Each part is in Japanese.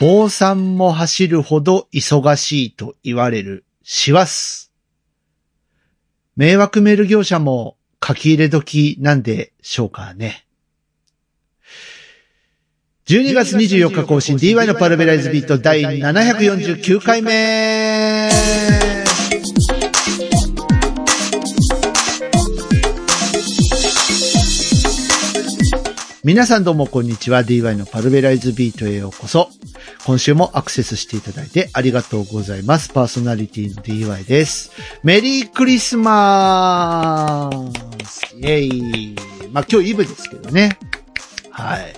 坊さんも走るほど忙しいと言われるしわす。迷惑メール業者も書き入れ時なんでしょうかね。12月24日更新 DY のパルベライズビート第749回目皆さんどうもこんにちは。DY のパルベライズビートへようこそ。今週もアクセスしていただいてありがとうございます。パーソナリティの DY です。メリークリスマスイェイまあ今日イブですけどね。はい。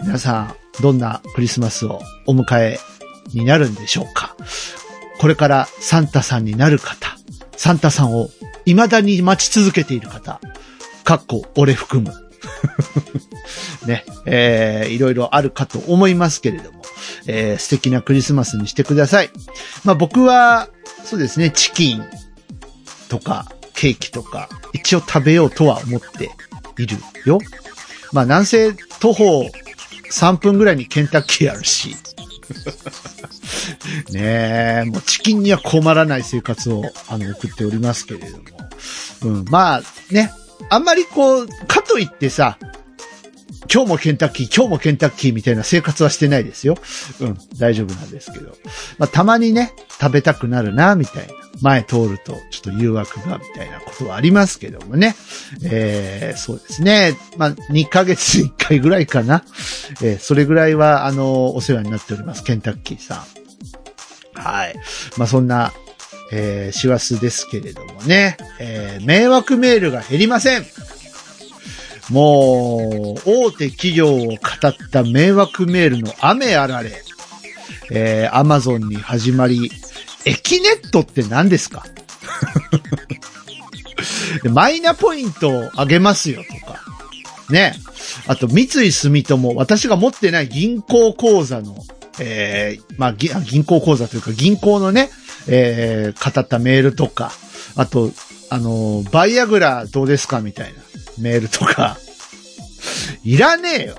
皆さん、どんなクリスマスをお迎えになるんでしょうかこれからサンタさんになる方、サンタさんを未だに待ち続けている方、かっこ俺含む。ね、えー、いろいろあるかと思いますけれども、えー、素敵なクリスマスにしてください。まあ僕は、そうですね、チキンとかケーキとか、一応食べようとは思っているよ。まあ南西徒歩3分ぐらいにケンタッキーあるし。ねえ、もうチキンには困らない生活をあの送っておりますけれども。うん、まあね、あんまりこう、かといってさ、今日もケンタッキー、今日もケンタッキーみたいな生活はしてないですよ。うん、大丈夫なんですけど。まあ、たまにね、食べたくなるな、みたいな。前通ると、ちょっと誘惑が、みたいなことはありますけどもね。えー、そうですね。まあ、2ヶ月に1回ぐらいかな。えー、それぐらいは、あの、お世話になっております。ケンタッキーさん。はい。まあ、そんな、えー、師走ですけれどもね。えー、迷惑メールが減りません。もう、大手企業を語った迷惑メールの雨あられ。えー、アマゾンに始まり、エキネットって何ですか？でマイナポイントをあげますよとか。ね。あと、三井住友、私が持ってない銀行口座の、えー、まあ、銀行口座というか銀行のね、えー、語ったメールとか、あと、あの、バイアグラどうですかみたいなメールとか、いらねえよ。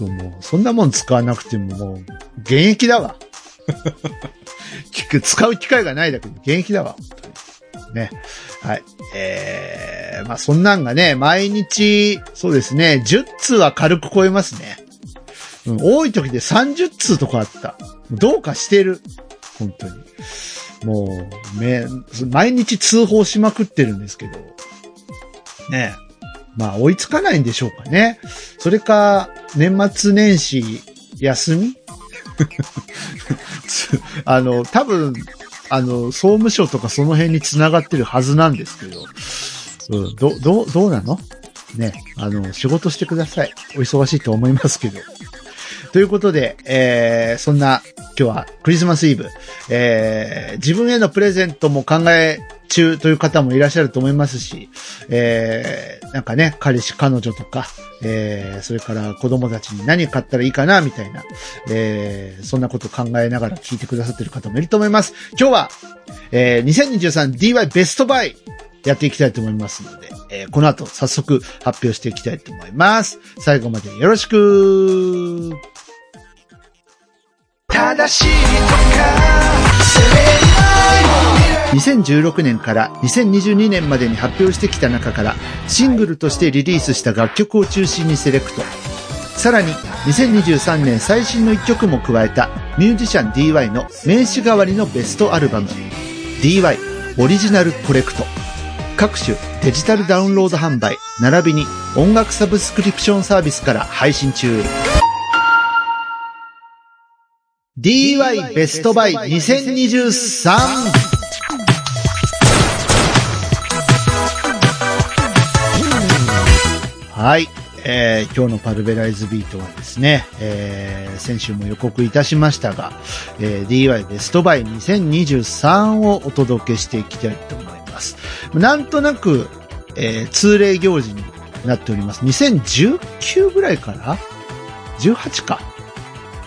もう、そんなもん使わなくてももう、現役だわ。聞く、使う機会がないだけで現役だわ、ね。はい。えー、まあそんなんがね、毎日、そうですね、10通は軽く超えますね。うん、多い時で30通とかあった。どうかしてる。本当に。もう、め、毎日通報しまくってるんですけど。ねまあ追いつかないんでしょうかね。それか、年末年始、休み？あの、多分、あの、総務省とかその辺に繋がってるはずなんですけど、うん、ど、どう、どうなの？ね、あの、仕事してください。お忙しいと思いますけど。ということで、えー、そんな、今日はクリスマスイブ、えー、自分へのプレゼントも考え中という方もいらっしゃると思いますし、えー、なんかね、彼氏、彼女とか、えー、それから子供たちに何買ったらいいかな、みたいな、えー、そんなこと考えながら聞いてくださってる方もいると思います。今日は、えー、2023DY ベストバイやっていきたいと思いますので、えー、この後早速発表していきたいと思います。最後までよろしく正しい2016年から2022年までに発表してきた中からシングルとしてリリースした楽曲を中心にセレクト。さらに2023年最新の一曲も加えたミュージシャン DY の名刺代わりのベストアルバム DY オリジナルコレクト。各種デジタルダウンロード販売並びに音楽サブスクリプションサービスから配信中。DY ベストバイ2023はい。えー、今日のパルベライズビートはですね、えー、先週も予告いたしましたが、えー、DY ベストバイ2023をお届けしていきたいと思います。なんとなく、えー、通例行事になっております。2019ぐらいかな ?18 か。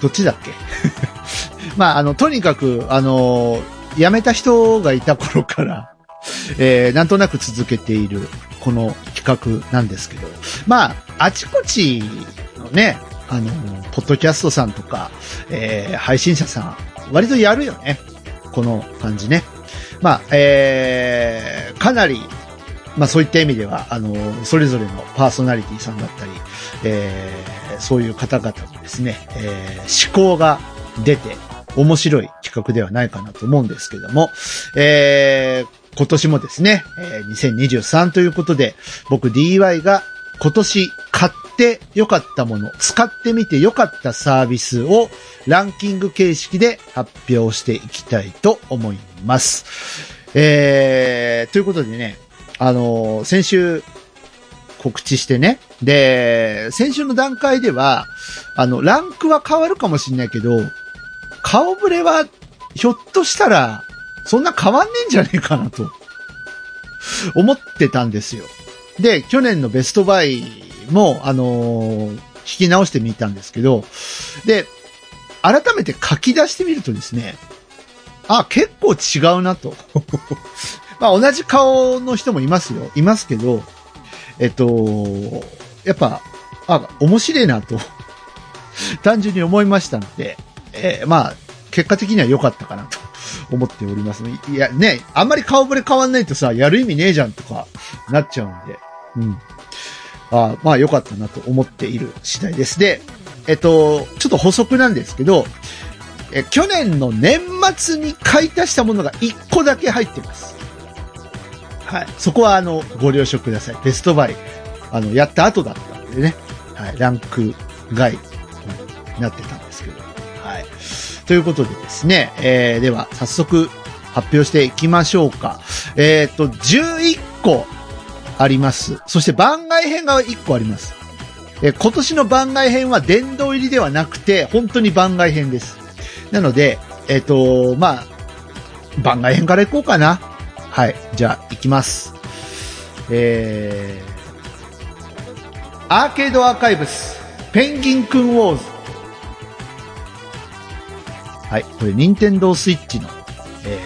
どっちだっけ？まあ、あの、とにかく、あの、辞めた人がいた頃から、えー、なんとなく続けている、この企画なんですけど、まあ、あちこちのね、あの、ポッドキャストさんとか、えー、配信者さん、割とやるよね。この感じね。まあ、えー、かなり、まあそういった意味では、あの、それぞれのパーソナリティさんだったり、えー、そういう方々もですね、えー、思考が出て、面白い企画ではないかなと思うんですけども、えー、今年もですね、え、2023ということで、僕 DY が今年買って良かったもの、使ってみて良かったサービスをランキング形式で発表していきたいと思います。えー、ということでね、あのー、先週告知してね、で、先週の段階では、あの、ランクは変わるかもしれないけど、顔ぶれは、ひょっとしたら、そんな変わんねえんじゃねえかなと、思ってたんですよ。で、去年のベストバイも、あのー、聞き直してみたんですけど、で、改めて書き出してみるとですね、あ、結構違うなと。まあ同じ顔の人もいますよ。いますけど、えっと、やっぱ、あ、面白いなと、単純に思いましたので、えー、まあ、結果的には良かったかなと思っております。いや、ね、あんまり顔ぶれ変わんないとさ、やる意味ねえじゃんとか、なっちゃうんで、うん。あまあ良かったなと思っている次第です。で、えっと、ちょっと補足なんですけど、え去年の年末に買い足したものが1個だけ入ってます。はい。そこはあの、ご了承ください。ベストバイ。あの、やった後だったんでね。はい。ランク外になってたんですけど。はい。ということでですね、えー、では早速発表していきましょうか。えっ、ー、と、11個あります。そして番外編が1個あります。え、今年の番外編は殿堂入りではなくて、本当に番外編です。なので、えっ、ー、と、まあ、番外編からいこうかな。はい。じゃあ、行きます。えー、アーケードアーカイブス、ペンギンくんウォーズ。はい。これ、ニンテンドースイッチの、え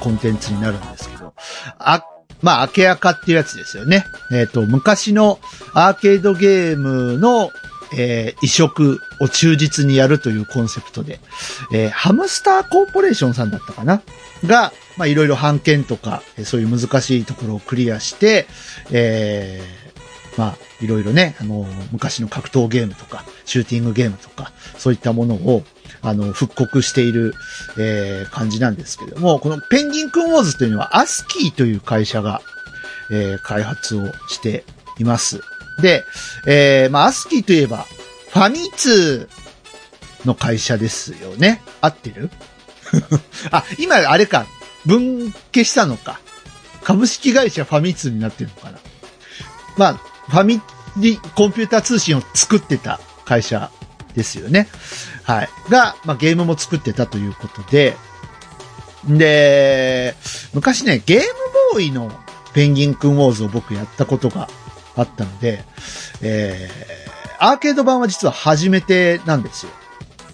ー、コンテンツになるんですけど、あ、まあ、明け赤っていうやつですよね。えっ、ー、と、昔のアーケードゲームの、えー、移植を忠実にやるというコンセプトで、えー、ハムスターコーポレーションさんだったかな？が、まあいろいろ判件とか、そういう難しいところをクリアして、えー、まあいろいろね、あの、昔の格闘ゲームとか、シューティングゲームとか、そういったものを、あの、復刻している、えー、感じなんですけども、このペンギンくんウォーズというのは、アスキーという会社が、えー、開発をしています。で、えー、まあ、アスキーといえば、ファミ通の会社ですよね。合ってる？あ、今、あれか。分家したのか。株式会社ファミ通になってるのかな。まあ、ファミリ、コンピューター通信を作ってた会社ですよね。はい。が、まあ、ゲームも作ってたということで、で、昔ね、ゲームボーイのペンギンくんウォーズを僕やったことがあったので、えー、アーケード版は実は初めてなんですよ。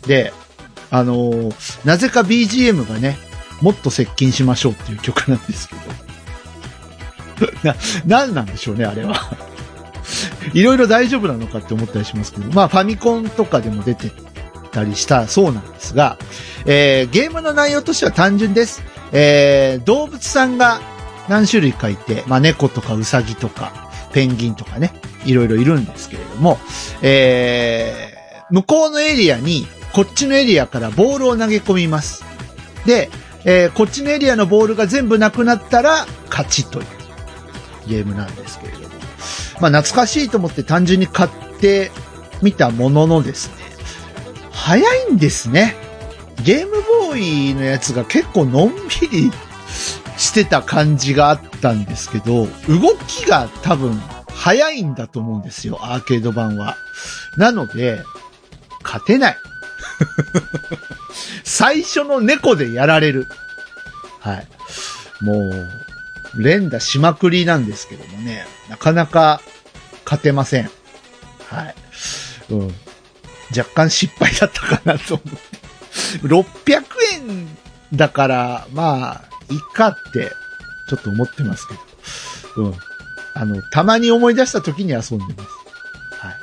で、あのー、なぜか BGM がね、もっと接近しましょうっていう曲なんですけど。な、なんなんでしょうね、あれは。いろいろ大丈夫なのかって思ったりしますけど、まあファミコンとかでも出てたりしたそうなんですが、えー、ゲームの内容としては単純です。えー、動物さんが何種類かいて、まあ猫とかウサギとか、ペンギンとかね、いろいろいるんですけれども、えー、向こうのエリアに、こっちのエリアからボールを投げ込みます。で、えー、こっちのエリアのボールが全部なくなったら、勝ちというゲームなんですけれども。まあ、懐かしいと思って単純に買ってみたもののですね、早いんですね。ゲームボーイのやつが結構のんびりしてた感じがあったんですけど、動きが多分早いんだと思うんですよ、アーケード版は。なので、勝てない。最初の猫でやられる。はい。もう、連打しまくりなんですけどもね、なかなか勝てません。はい。うん。若干失敗だったかなと思って。600円だから、まあ、いいかって、ちょっと思ってますけど。うん。あの、たまに思い出した時に遊んでます。はい。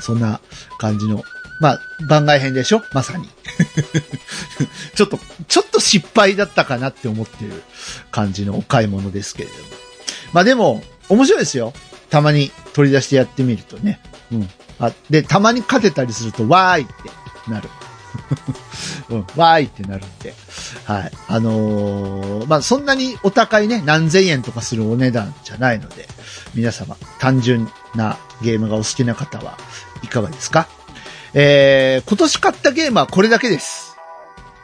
そんな感じの、まあ、番外編でしょ？まさに。ちょっと、ちょっと失敗だったかなって思ってる感じのお買い物ですけれども。まあでも、面白いですよ。たまに取り出してやってみるとね。うん。あ、で、たまに勝てたりすると、わーいってなる。うん、わーいってなるんで。はい。あのーまあ、そんなにお高いね、何千円とかするお値段じゃないので、皆様、単純なゲームがお好きな方はいかがですか？えー、今年買ったゲームはこれだけです。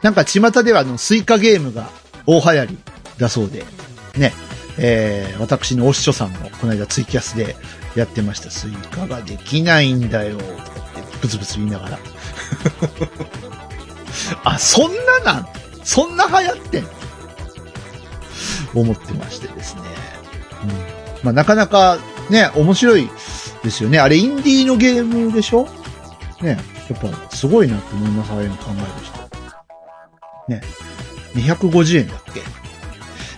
なんか巷ではあの、スイカゲームが大流行りだそうで、ね、えー、私のお師匠さんもこの間ツイキャスでやってました。スイカができないんだよ、とかってブツブツ言いながら。あ、そんななん？そんな流行ってん思ってましてですね。うん。まあ、なかなかね、面白いですよね。あれ、インディーのゲームでしょ？ね。やっぱ、すごいなって思います、ああいうの考える人。ね。250円だっけ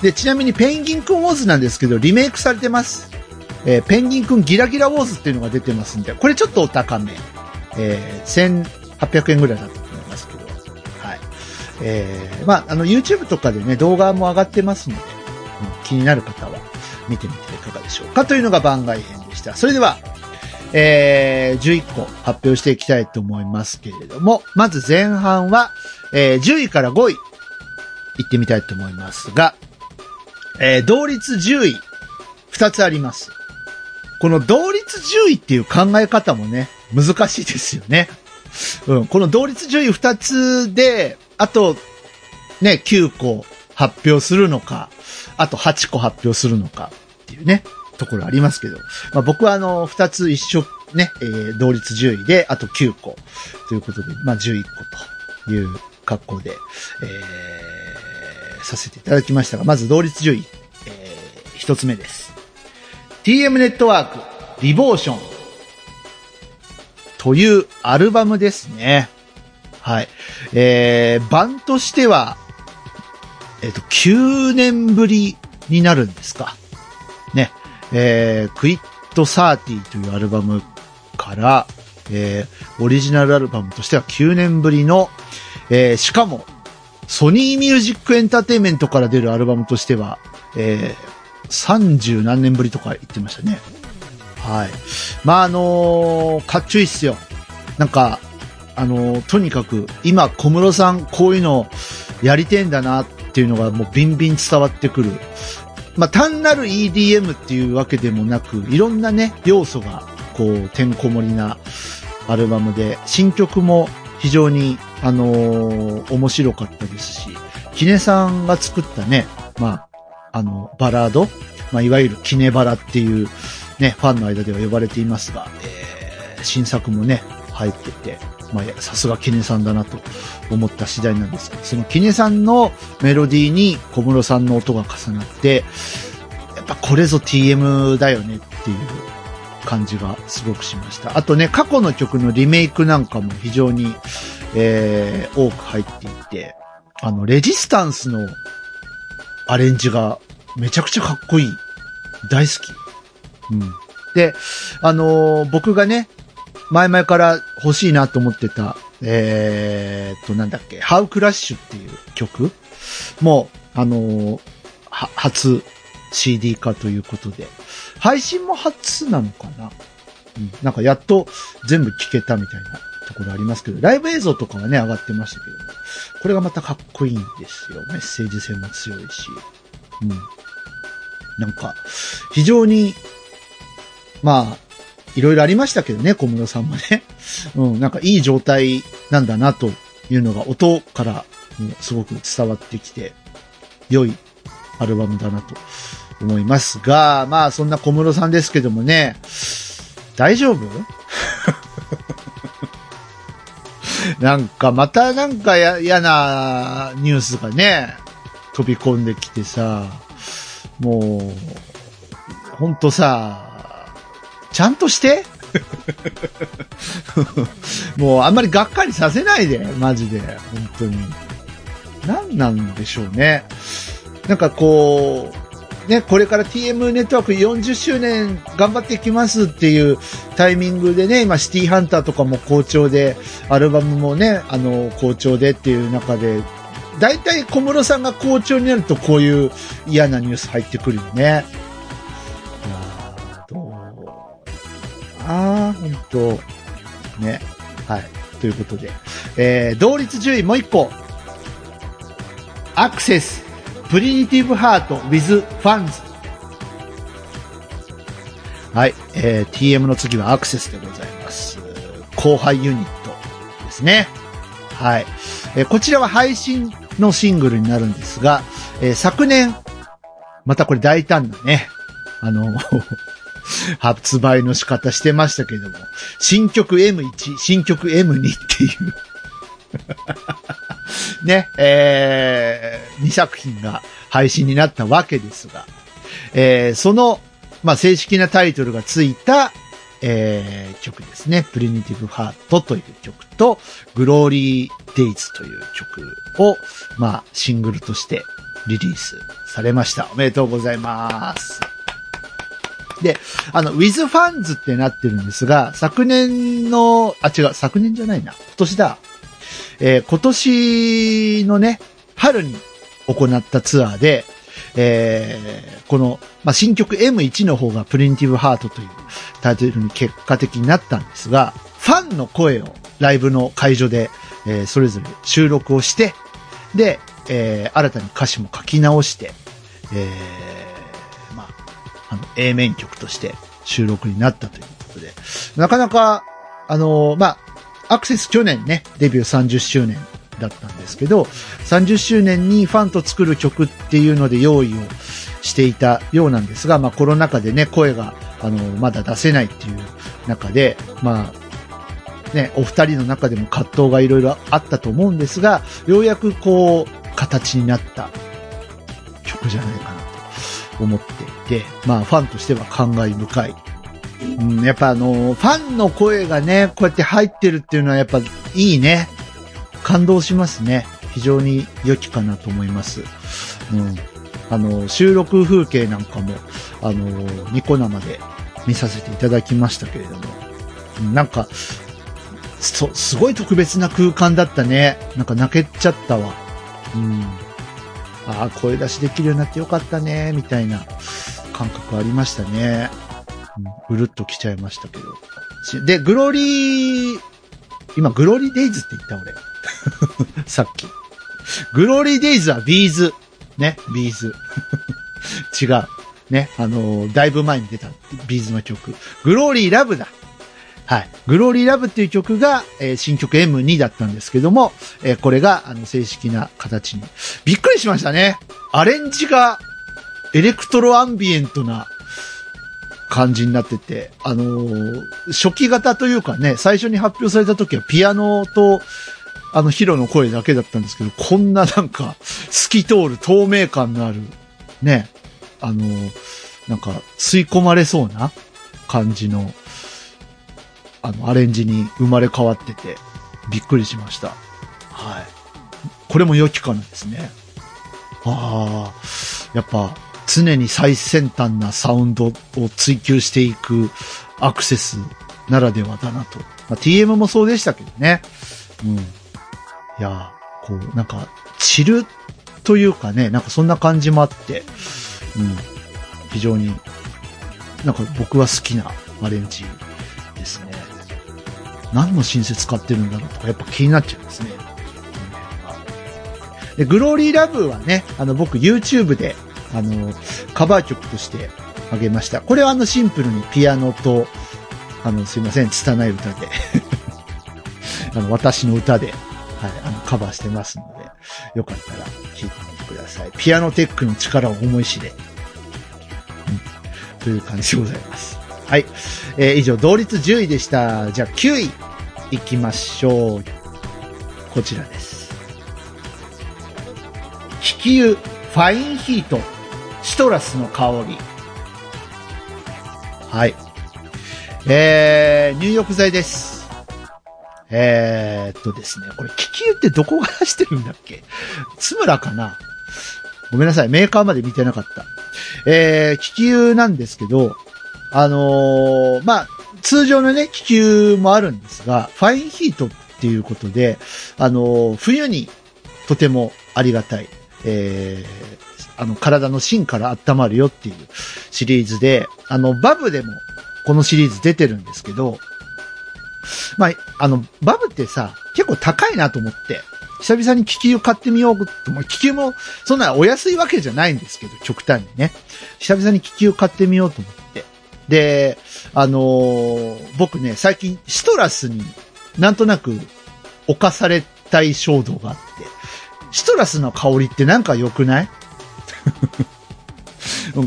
で、ちなみにペンギンくんウォーズなんですけど、リメイクされてます。えーペンギンくんギラギラウォーズっていうのが出てますんで、これちょっとお高め。えー1800円ぐらいだったと思いますけど。はい。えーまあ、あの、YouTube とかでね、動画も上がってますので、うん気になる方は見てみてはいかがでしょうかというのが番外編でした。それでは、えー、11個発表していきたいと思いますけれども、まず前半は、えー10位から5位、行ってみたいと思いますが、えー同率10位、2つあります。この同率10位っていう考え方もね、難しいですよね。うん、この同率10位2つで、あと、ね、9個発表するのか、あと8個発表するのかっていうね、ところありますけど、まあ、僕はあの、2つ一緒、ね、えー同率10位で、あと9個ということで、まあ、11個という格好で、えー、させていただきましたが、まず同率10位、えー、1つ目です。TM ネットワーク、リボーションというアルバムですね。はい。えー、版としては、えっ、と、9年ぶりになるんですか。えー、クイット30というアルバムから、えー、オリジナルアルバムとしては9年ぶりの、えー、しかも、ソニーミュージックエンターテイメントから出るアルバムとしては、えー、30何年ぶりとか言ってましたね。はい。まあ、あのーかっちょいいっすよ。なんか、あのーとにかく、今、小室さん、こういうのやりてんだなっていうのがもうビンビン伝わってくる。まあ、単なる EDM っていうわけでもなく、いろんなね、要素が、こう、てんこ盛りなアルバムで、新曲も非常に、あのー面白かったですし、キネさんが作ったね、まあ、あの、バラード、まあ、いわゆるキネバラっていう、ね、ファンの間では呼ばれていますが、えー新作もね、入ってて、まあ、さすがキネさんだなと思った次第なんですけど、そのキネさんのメロディーに小室さんの音が重なって、やっぱこれぞ TM だよねっていう感じがすごくしました。あとね、過去の曲のリメイクなんかも非常に、えー、多く入っていて、あの、レジスタンスのアレンジがめちゃくちゃかっこいい。大好き。うん。で、あのー僕がね、前々から欲しいなと思ってた、えーっと、なんだっけ、ハウクラッシュっていう曲も、あのは、初 CD 化ということで、配信も初なのかな？うん。なんかやっと全部聴けたみたいなところありますけど、ライブ映像とかはね、上がってましたけども、これがまたかっこいいんですよ。メッセージ性も強いし。うん。なんか、非常に、まあ、いろいろありましたけどね、小室さんもね。うん、なんかいい状態なんだなというのが音からもすごく伝わってきて、良いアルバムだなと思いますが、まあそんな小室さんですけどもね、大丈夫？なんかまたなんかや嫌なニュースがね、飛び込んできてさ、もう、ほんとさ、ちゃんとして？もうあんまりがっかりさせないで、マジで。本当に。何なんでしょうね。なんかこう、ね、これから TM ネットワーク40周年頑張っていきますっていうタイミングでね、今シティハンターとかも好調で、アルバムもね、あの、好調でっていう中で、大体小室さんが好調になるとこういう嫌なニュース入ってくるよね。ああ、本当ね。はい。ということで。えー、同率10位もう一個。アクセス、プリミティブハート with ファンズ。はい。えー、TM の次はアクセスでございます。後輩ユニットですね。はい。えーこちらは配信のシングルになるんですが、えー昨年、またこれ大胆なね、あの、発売の仕方してましたけども、新曲 M1、新曲 M2 っていう ね、えー、2作品が配信になったわけですが、えー、その、まあ、正式なタイトルがついた、えー、曲ですね。プリミティブハートという曲と、グローリーデイズという曲を、まあ、シングルとしてリリースされました。おめでとうございます。で、あの、with fans ってなってるんですが、昨年の、あ、違う、昨年じゃないな。今年だ。えー今年のね、春に行ったツアーで、えーこの、まあ、新曲 M1 の方がプリミティブハートというタイトルに結果的になったんですが、ファンの声をライブの会場で、えーそれぞれ収録をして、で、えー新たに歌詞も書き直して、えーあ、の、A 面曲として収録になったということで、なかなか、あのまあ、アクセス去年ね、デビュー30周年だったんですけど、30周年にファンと作る曲っていうので用意をしていたようなんですが、まあコロナ禍でね、声が、あの、まだ出せないっていう中で、まあ、ね、お二人の中でも葛藤がいろいろあったと思うんですが、ようやくこう、形になった曲じゃないかなと思ってて、まあファンとしては感慨深い。うん、やっぱあの、ファンの声がね、こうやって入ってるっていうのはやっぱいいね。感動しますね。非常に良きかなと思います。うん。あの、収録風景なんかも、あの、ニコ生で見させていただきましたけれども、なんか、そ、すごい特別な空間だったね。なんか泣けちゃったわ。うん。ああ、声出しできるようになってよかったね、みたいな感覚ありましたね。う、るっと来ちゃいましたけど。で、グローリー、今、グローリーデイズって言った俺。さっき。グローリーデイズは B'z。ね、 B'z。違う。ね、あのーだいぶ前に出た B'z の曲。グローリーラブだ。はい。グローリーラブっていう曲が、えー新曲 M2 だったんですけども、えーこれが、あの、正式な形に。びっくりしましたね。アレンジが、エレクトロアンビエントな感じになってて、あのー初期型というかね、最初に発表された時はピアノと、あの、ヒロの声だけだったんですけど、こんななんか、透き通る透明感のある、ね、あのーなんか、吸い込まれそうな感じの、あの、アレンジに生まれ変わってて、びっくりしました。はい。これも良きかなですね。ああ、やっぱ、常に最先端なサウンドを追求していくアクセスならではだなと。まあ、TM もそうでしたけどね。うん。いや、こう、なんか、チルというかね、なんかそんな感じもあって、うん。非常に、なんか僕は好きなアレンジですね。何のシンセ使ってるんだろうとか、やっぱ気になっちゃいますね。で、グローリーラブはね、あの、僕 YouTube で、あの、カバー曲としてあげました。これはあの、シンプルにピアノと、あの、すいません、拙い歌で、あの、私の歌で、はい、あの、カバーしてますので、よかったら聴いてみてください。ピアノテックの力を思い知れ。という感じでございます。はい。えー以上、同率10位でした。じゃあ9位行きましょう。こちらです。引き湯、ファインヒート、シトラスの香り。はい。えー、入浴剤です。えーっとですね、これ、気球ってどこが出してるんだっけ？津村かな？ごめんなさい、メーカーまで見てなかった。えー、気球なんですけど、あのーまあ、通常のね、気球もあるんですが、ファインヒートっていうことで、あの、冬にとてもありがたい、えー、あの、体の芯から温まるよっていうシリーズで、あの、バブでもこのシリーズ出てるんですけど、まあ、あの、バブってさ、結構高いなと思って、久々に気球買ってみようと。気球もそんなお安いわけじゃないんですけど、極端にね。久々に気球買ってみようと思って。で、あのー、僕ね、最近シトラスになんとなく侵されたい衝動があって、シトラスの香りってなんか良くない？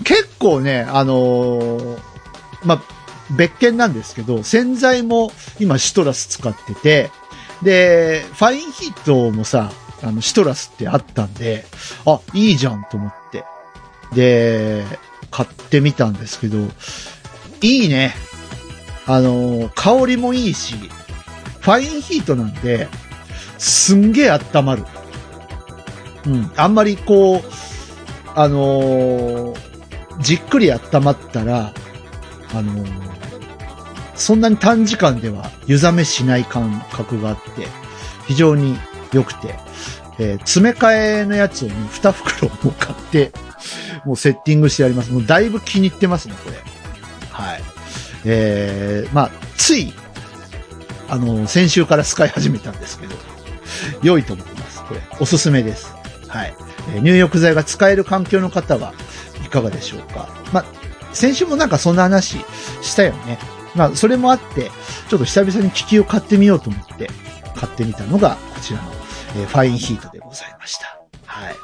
結構ね、あのー、まあ、別件なんですけど、洗剤も今シトラス使ってて、で、ファインヒートもさ、あの、シトラスってあったんで、あ、いいじゃんと思って。で、買ってみたんですけど、いいね。あの、香りもいいし、ファインヒートなんで、すんげえ温まる。うん。あんまりこう、あのー、じっくり温まったら、あのー、そんなに短時間では湯冷めしない感覚があって、非常に良くて、えー、詰め替えのやつをね、2袋も買って、もうセッティングしてあります。もうだいぶ気に入ってますね、これ。はい。えー、まあ、つい、あの、先週から使い始めたんですけど、良いと思います。これ、おすすめです。はい。え、入浴剤が使える環境の方はいかがでしょうか。まあ、先週もなんかそんな話したよね。まあ、それもあって、ちょっと久々に機器を買ってみようと思って、買ってみたのが、こちらの、え、ファインヒートでございました。はい。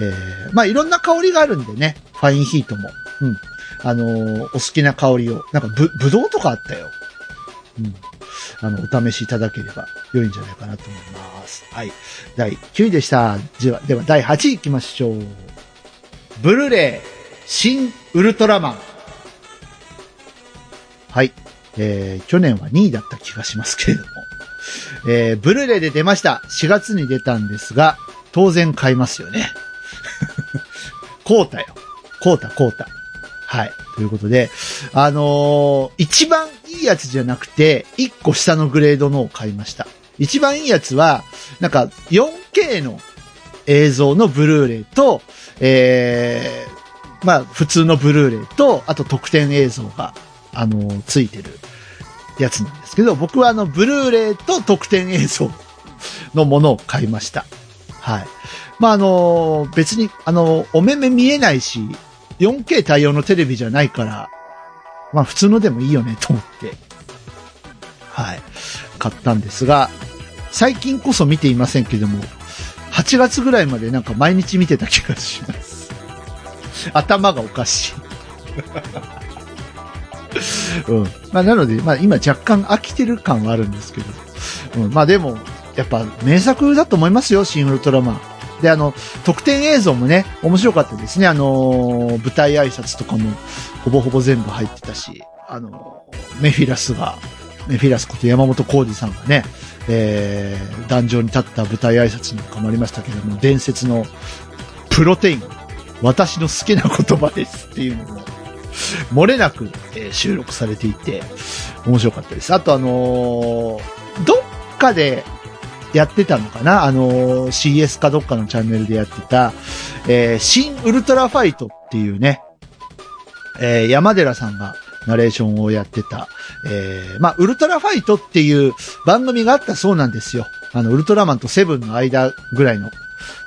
えー、まあ、いろんな香りがあるんでね、ファインヒートも。うん。あのー、お好きな香りを、なんかぶ、ぶどうとかあったよ。うん。あの、お試しいただければ良いんじゃないかなと思います。はい。第9位でした。では、では第8位行きましょう。ブルーレイ、新ウルトラマン。はい。えー、去年は2位だった気がしますけれども。えー、ブルーレイで出ました。4月に出たんですが、当然買いますよね。こうたよ。こうた、こうた。はい。ということで、あのー、一番いいやつじゃなくて、一個下のグレードのを買いました。一番いいやつは、なんか 4K の映像のブルーレイと、えー、まあ普通のブルーレイと、あと特典映像があの、ついてるやつなんですけど、僕はあの、ブルーレイと特典映像のものを買いました。はい。まあ、あの、別に、あの、お目目見えないし、4K 対応のテレビじゃないから、まあ、普通のでもいいよね、と思って、はい。買ったんですが、最近こそ見ていませんけども、8月ぐらいまでなんか毎日見てた気がします。頭がおかしい。うん。まあ、なので、まあ、今若干飽きてる感はあるんですけど。うん。まあ、でも、やっぱ名作だと思いますよ、シン・ウルトラマン。で、あの、特典映像もね、面白かったですね。あの舞台挨拶とかも、ほぼほぼ全部入ってたし、あのメフィラスが、メフィラスこと山本浩二さんがね、えー、壇上に立った舞台挨拶なんかもありましたけども、伝説のプロテイン、私の好きな言葉ですっていうのも、漏れなく、え、収録されていて、面白かったです。あとあのー、どっかでやってたのかな？あの、CS かどっかのチャンネルでやってた、えー、新ウルトラファイトっていうね、えー、山寺さんがナレーションをやってた、えー、まあ、ウルトラファイトっていう番組があったそうなんですよ。あの、ウルトラマンとセブンの間ぐらいの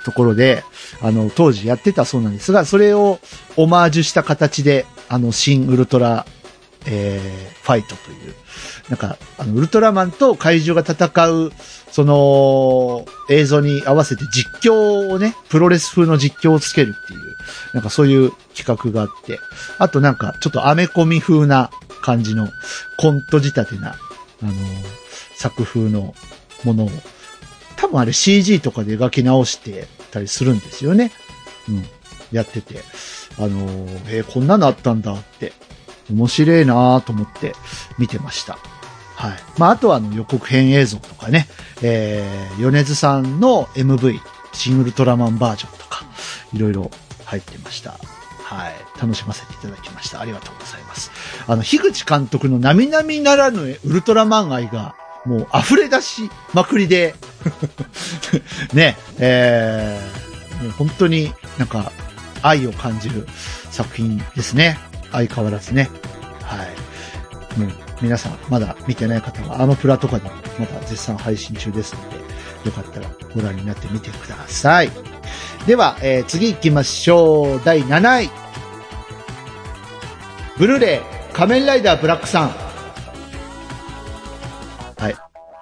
ところで、あの、当時やってたそうなんですが、それをオマージュした形で、あの、新ウルトラ、えー、ファイトという、なんか、あの、ウルトラマンと怪獣が戦う、その、映像に合わせて実況をね、プロレス風の実況をつけるっていう、なんかそういう企画があって、あとなんか、ちょっとアメコミ風な感じの、コント仕立てな、あの、作風のものを、多分あれ CG とかで描き直してたりするんですよね。うん。やってて。あのー、えー、こんなのあったんだって、面白いなと思って見てました。はい。まあ、あとはあの予告編映像とかね、えー、米津さんの MV、シン・ウルトラマンバージョンとか、いろいろ入ってました。はい。楽しませていただきました。ありがとうございます。あの、樋口監督の並々ならぬウルトラマン愛が、もう溢れ出しまくりで、ね、えー、本当になんか愛を感じる作品ですね。相変わらずね。はい。もう皆さんまだ見てない方はアマプラとかでもまだ絶賛配信中ですので、よかったらご覧になってみてください。では、えー、次行きましょう。第7位。ブルーレイ仮面ライダーブラックさん。はい。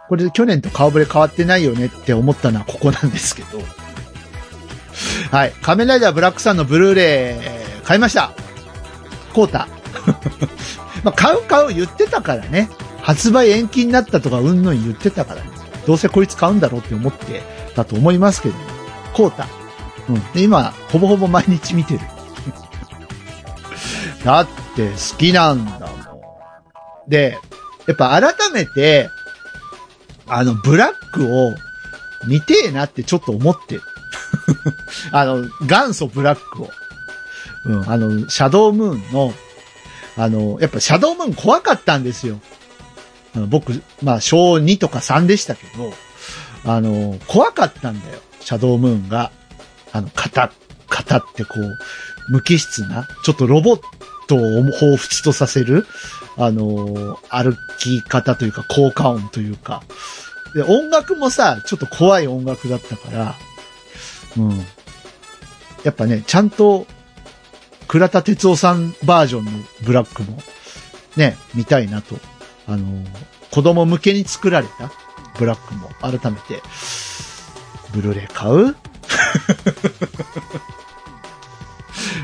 これで去年と顔ぶれ変わってないよねって思ったのはここなんですけど。はい。仮面ライダーブラックさんのブルーレイ、買いました。コータ。まあ、買う買う言ってたからね。発売延期になったとかうんぬん言ってたからね。どうせこいつ買うんだろうって思ってたと思いますけど、ねコータ。うん。で、今、ほぼほぼ毎日見てる。だって好きなんだもん。で、やっぱ改めて、あの、ブラックを見てえなってちょっと思ってる。あの、元祖ブラックを。うん、あの、シャドームーンの、あの、やっぱシャドームーン怖かったんですよ。あの僕、まあ、小2とか3でしたけど、あの、怖かったんだよ。シャドームーンが。あの、型、型ってこう、無機質な、ちょっとロボットを彷彿とさせる、あの、歩き方というか、効果音というか。で、音楽もさ、ちょっと怖い音楽だったから、うん。やっぱね、ちゃんと、倉田哲夫さんバージョンのブラックも、ね、見たいなと。あの、子供向けに作られたブラックも改めて、ブルーレイ買う？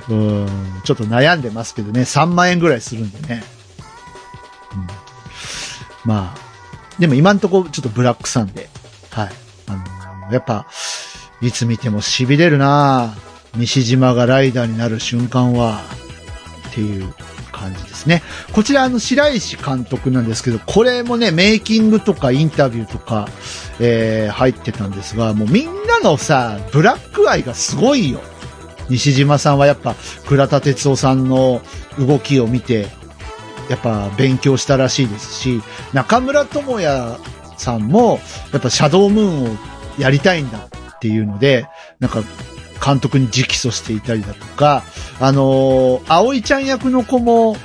うん、ちょっと悩んでますけどね、3万円ぐらいするんでね。うん、まあ、でも今んとこちょっとブラックさんで、はい。あのやっぱ、いつ見ても痺れるな西島がライダーになる瞬間は、っていう感じですね。こちら、あの、白石監督なんですけど、これもね、メイキングとかインタビューとか、えー、入ってたんですが、もうみんなのさ、ブラック愛がすごいよ。西島さんはやっぱ、倉田哲夫さんの動きを見て、やっぱ勉強したらしいですし、中村智也さんも、やっぱシャドームーンをやりたいんだっていうので、なんか、監督に直訴していたりだとか、あのー、葵ちゃん役の子も、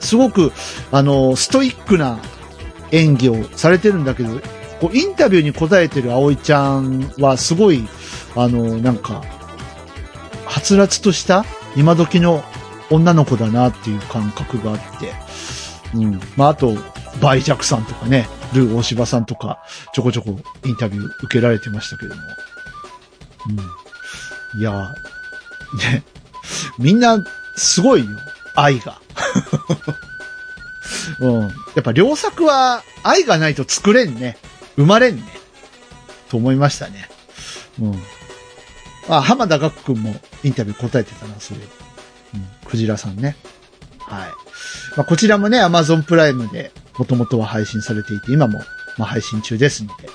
すごく、あのー、ストイックな演技をされてるんだけど、こう、インタビューに答えてる葵ちゃんは、すごい、あのー、なんか、はつらつとした今時の女の子だなっていう感覚があって、うん。まあ、あと、バイジャクさんとかね、ルー大柴さんとか、ちょこちょこインタビュー受けられてましたけども。うん。いや、ね、みんな、すごいよ。愛が。うん。やっぱ良作は愛がないと作れんね。生まれんね。と思いましたね。うん。あ、浜田学君もインタビュー答えてたな、それ。うん。クジラさんね。はい。まあ、こちらもね、Amazon プライムでもともとは配信されていて、今も、まあ、配信中ですので、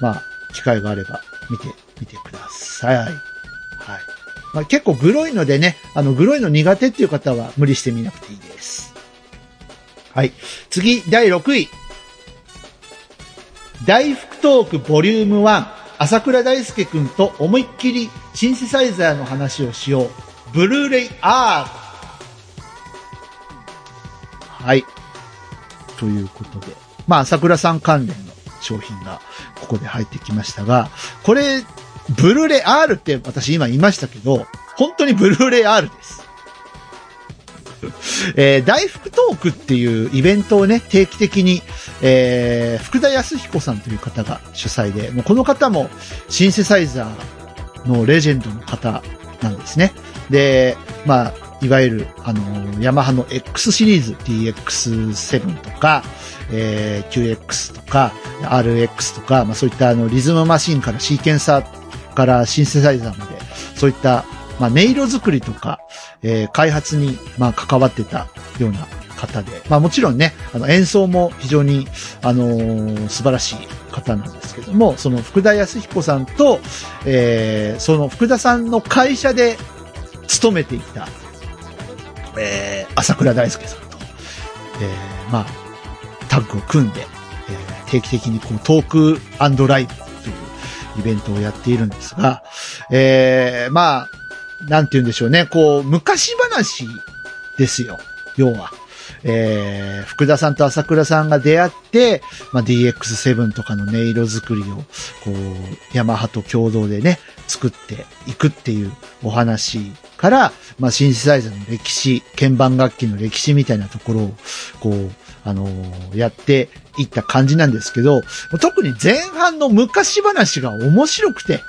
まあ、機会があれば見てみてください。はい。まあ、結構グロいのでね、あの、グロいの苦手っていう方は無理してみなくていいです。はい。次、第6位。大福トークボリューム1。朝倉大輔くんと思いっきりシンセサイザーの話をしよう。ブルーレイ R。はい。ということで。まあ、朝倉さん関連の商品がここで入ってきましたが、これ、ブルーレイ R って私今言いましたけど、本当にブルーレイ R です。えー、大福トークっていうイベントをね、定期的に、えー、福田康彦さんという方が主催で、もうこの方もシンセサイザーのレジェンドの方なんですね。で、まあ、いわゆる、あの、ヤマハの X シリーズ DX7 とか、えー、QX とか、RX とか、まあそういったあの、リズムマシンからシーケンサーからシンセサイザーまで、そういったまあ、音色作りとか、えー、開発に、まあ、関わってたような方で、まあ、もちろんね、あの、演奏も非常に、あのー、素晴らしい方なんですけども、その福田康彦さんと、えー、その福田さんの会社で勤めていた、えー、朝倉大輔さんとえー、まあ、タッグを組んで、えー、定期的にこうトークライブイベントをやっているんですが、えー、まあ、なんて言うんでしょうね、こう、昔話ですよ。要は。えー、福田さんと朝倉さんが出会って、まあ、DX7 とかの音色作りを、こう、ヤマハと共同でね、作っていくっていうお話から、まあ、シンセサイザーの歴史、鍵盤楽器の歴史みたいなところを、こう、あのー、やっていった感じなんですけど、特に前半の昔話が面白くて、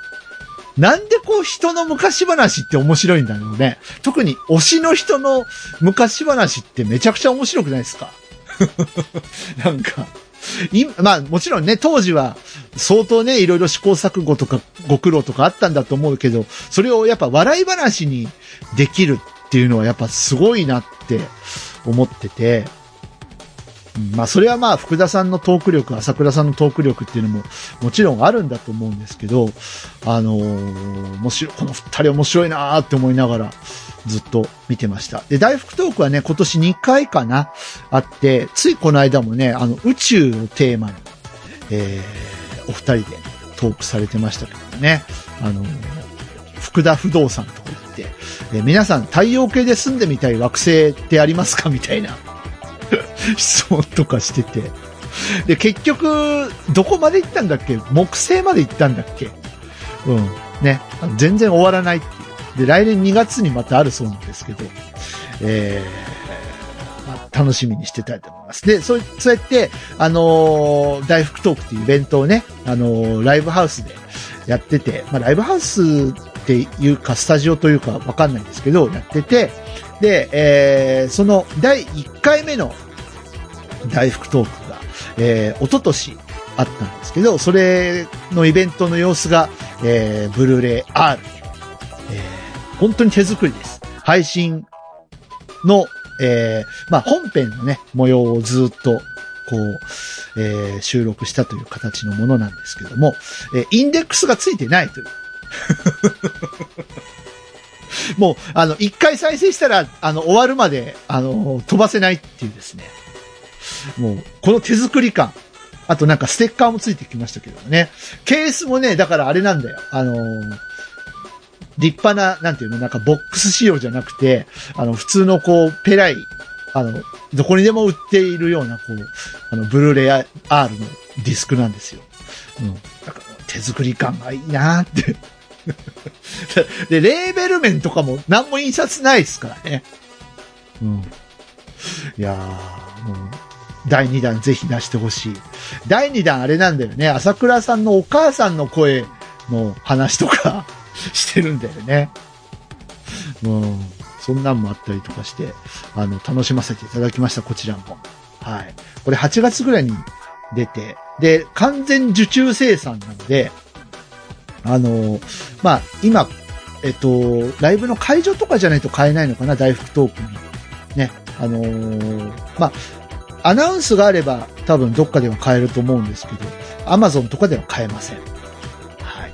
なんでこう人の昔話って面白いんだろうね。特に推しの人の昔話ってめちゃくちゃ面白くないですか？なんか、今、まあもちろんね、当時は相当ね、いろいろ試行錯誤とかご苦労とかあったんだと思うけど、それをやっぱ笑い話にできるっていうのはやっぱすごいなって思ってて、まあそれはまあ福田さんのトーク力、朝倉さんのトーク力っていうのももちろんあるんだと思うんですけど、あのー、面白い、この二人面白いなーって思いながらずっと見てました。で、大福トークはね、今年2回かな、あって、ついこの間もね、あの宇宙をテーマに、えー、お二人でトークされてましたけどね、あのー、福田不動産とか言って、え、皆さん太陽系で住んでみたい惑星ってありますか？みたいな 質問とかしてて。で、結局、どこまで行ったんだっけ？木星まで行ったんだっけ？うん。ね。全然終わらないっていう。で、来年2月にまたあるそうなんですけど、えー、まあ、楽しみにしてたいと思います。で、そう、そうやって、あのー、大福トークっていうイベントをね、あのー、ライブハウスでやってて、まあ、ライブハウスっていうか、スタジオというかわかんないんですけど、やってて、で、えー、その第1回目の大福トークが、えー、おととしあったんですけど、それのイベントの様子が、えー、ブルーレイ R、えー、本当に手作りです。配信の、えー、まあ、本編のね、模様をずっと、こう、えー、収録したという形のものなんですけども、えー、インデックスがついてないという。もう、あの、一回再生したら、あの、終わるまで、あの、飛ばせないっていうですね。もう、この手作り感。あとなんかステッカーもついてきましたけどね。ケースもね、だからあれなんだよ。あのー、立派な、なんていうの、なんかボックス仕様じゃなくて、あの、普通のこう、ペライ、あの、どこにでも売っているような、こう、あの、ブルーレイ R のディスクなんですよ。うん。だから手作り感がいいなって で、レーベル面とかも何も印刷ないですからね。うん。いやー、もう、第2弾ぜひ出してほしい。第2弾あれなんだよね。朝倉さんのお母さんの声の話とか してるんだよね。うん。そんなんもあったりとかして、あの、楽しませていただきました、こちらも。はい。これ8月ぐらいに出て、で、完全受注生産なので、あの、まあ、今、えっと、ライブの会場とかじゃないと買えないのかな、大福トークに。ね。あのー、まあ、アナウンスがあれば多分どっかでは買えると思うんですけど、アマゾンとかでは買えません。はい。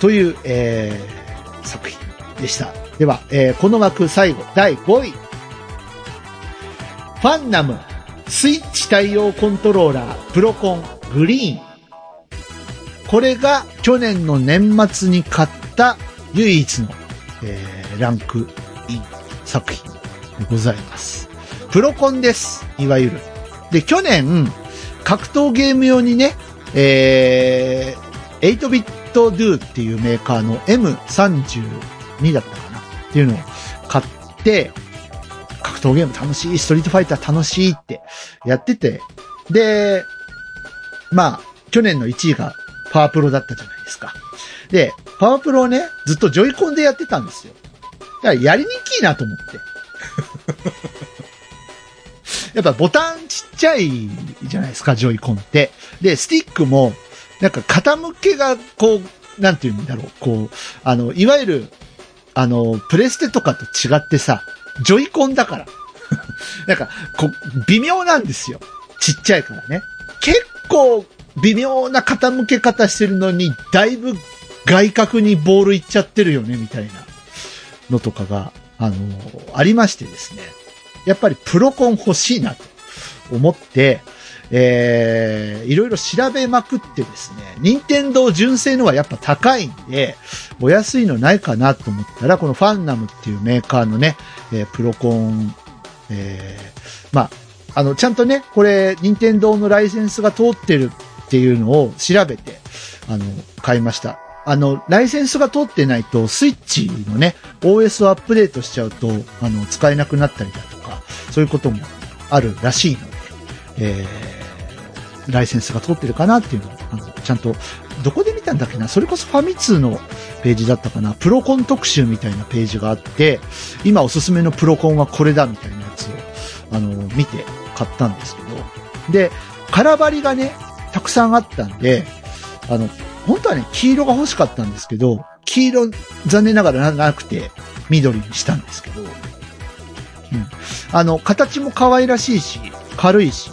という、えー、作品でした。では、えー、この枠最後、第5位。ファンナム、スイッチ対応コントローラー、プロコン、グリーン。これが去年の年末に買った唯一の、えー、ランクイン作品でございます。プロコンです。いわゆる。で、去年、格闘ゲーム用にね、えー、8-bit do っていうメーカーの M32 だったかなっていうのを買って、格闘ゲーム楽しい、ストリートファイター楽しいってやってて、で、まあ、去年の1位がパワープロだったじゃないですか。で、パワープロをね、ずっとジョイコンでやってたんですよ。だからやりにくいなと思って。やっぱボタンちっちゃいじゃないですか、ジョイコンって。で、スティックも、なんか傾けが、こう、なんて言うんだろう、こう、あの、いわゆる、あの、プレステとかと違ってさ、ジョイコンだから。なんか、こう、微妙なんですよ。ちっちゃいからね。結構、微妙な傾け方してるのに、だいぶ外角にボールいっちゃってるよね、みたいなのとかが、あの、ありましてですね。やっぱりプロコン欲しいなと思って、えー、いろいろ調べまくってですね、任天堂純正のはやっぱ高いんで、お安いのないかなと思ったら、このファンナムっていうメーカーのね、えープロコン、えー、まあ、あの、ちゃんとね、これ、任天堂のライセンスが通ってるっていうのを調べて、あの、買いました。あの、ライセンスが通ってないと、スイッチのね、OS をアップデートしちゃうと、あの、使えなくなったりだとか、そういうこともあるらしいので、えー、ライセンスが通ってるかなっていうのを、あの、ちゃんと、どこで見たんだっけな？それこそファミ通のページだったかな？プロコン特集みたいなページがあって、今おすすめのプロコンはこれだみたいなやつを、あの、見て買ったんですけど、で、空張りがね、たくさんあったんで、あの、本当はね、黄色が欲しかったんですけど、黄色、残念ながらなくて、緑にしたんですけど、うん。あの、形も可愛らしいし、軽いし、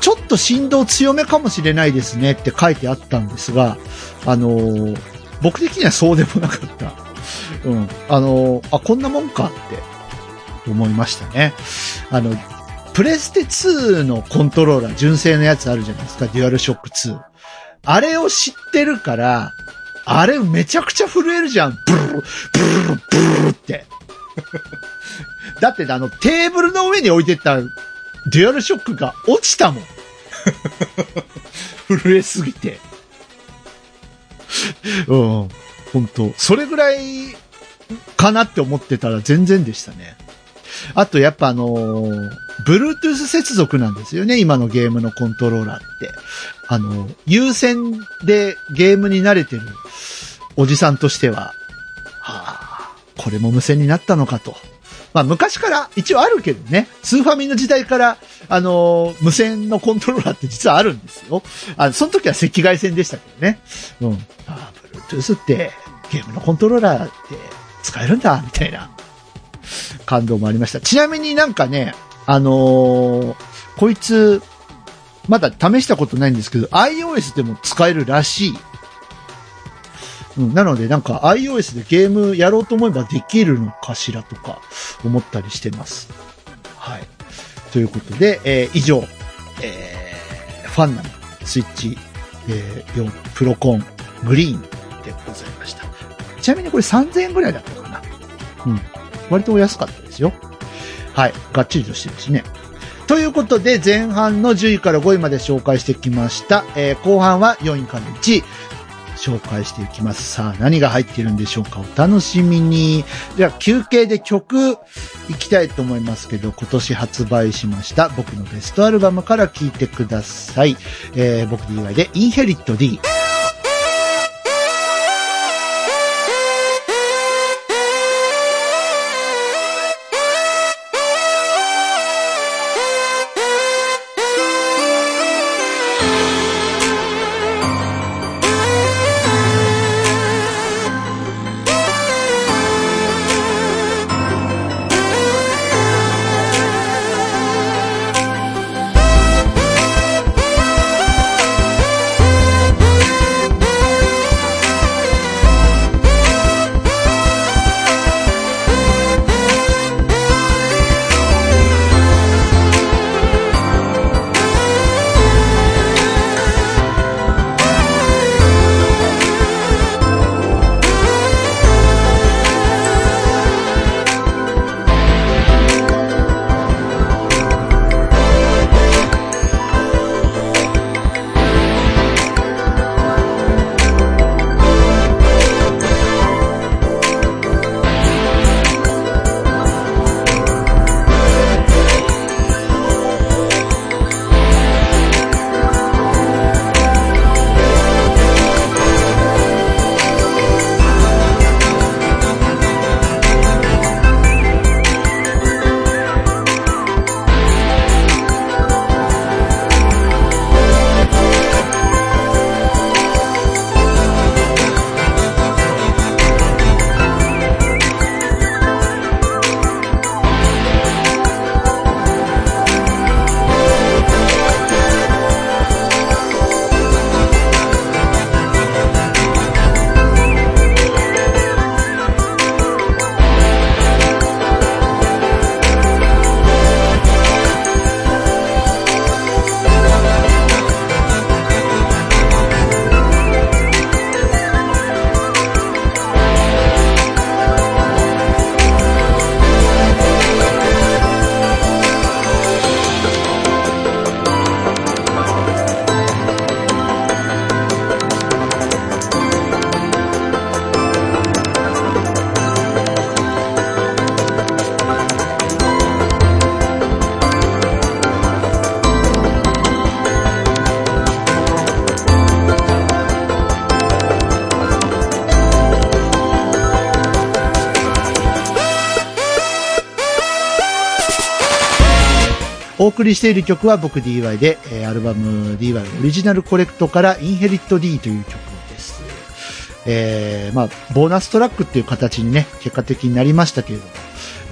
ちょっと振動強めかもしれないですねって書いてあったんですが、あのー僕的にはそうでもなかった。うん。あのーあ、こんなもんかって思いましたね。あの、プレステ2のコントローラー、純正のやつあるじゃないですか、デュアルショック2。あれを知ってるから、あれめちゃくちゃ震えるじゃん。ブルル、ブルル、ブルルって。だってあの、テーブルの上に置いてったデュアルショックが落ちたもん。震えすぎて。うん。本当それぐらいかなって思ってたら全然でしたね。あとやっぱあのー、Bluetooth 接続なんですよね、今のゲームのコントローラーって。あの、有線でゲームに慣れてるおじさんとしては、はあ、これも無線になったのかと。まあ昔から一応あるけどね、スーファミの時代から、あの無線のコントローラーって実はあるんですよ。あのその時は赤外線でしたけどね。うん。ああ、Bluetooth ってゲームのコントローラーって使えるんだ、みたいな感動もありました。ちなみになんかね、あのーこいつ、まだ試したことないんですけど、iOS でも使えるらしい。うん、なのでなんか iOS でゲームやろうと思えばできるのかしらとか思ったりしてます。はい。ということで、えー以上、えーファンナムスイッチ、えー、4プロコングリーンでございました。ちなみにこれ3000円ぐらいだったかな。うん。割とお安かったですよ。はい。がっちりとしてるしね。ということで、前半の10位から5位まで紹介してきました。えー後半は4位から1位。紹介していきます。さあ、何が入ってるんでしょうか？お楽しみに。では、休憩で曲、いきたいと思いますけど、今年発売しました僕のベストアルバムから聴いてください。えー、僕 DY で、インヘリット D。「送りしている曲は僕 DY で、えーアルバム DY オリジナルコレクトからインヘリット D という曲です。えーまあ、ボーナストラックっていう形にね、結果的になりましたけれども、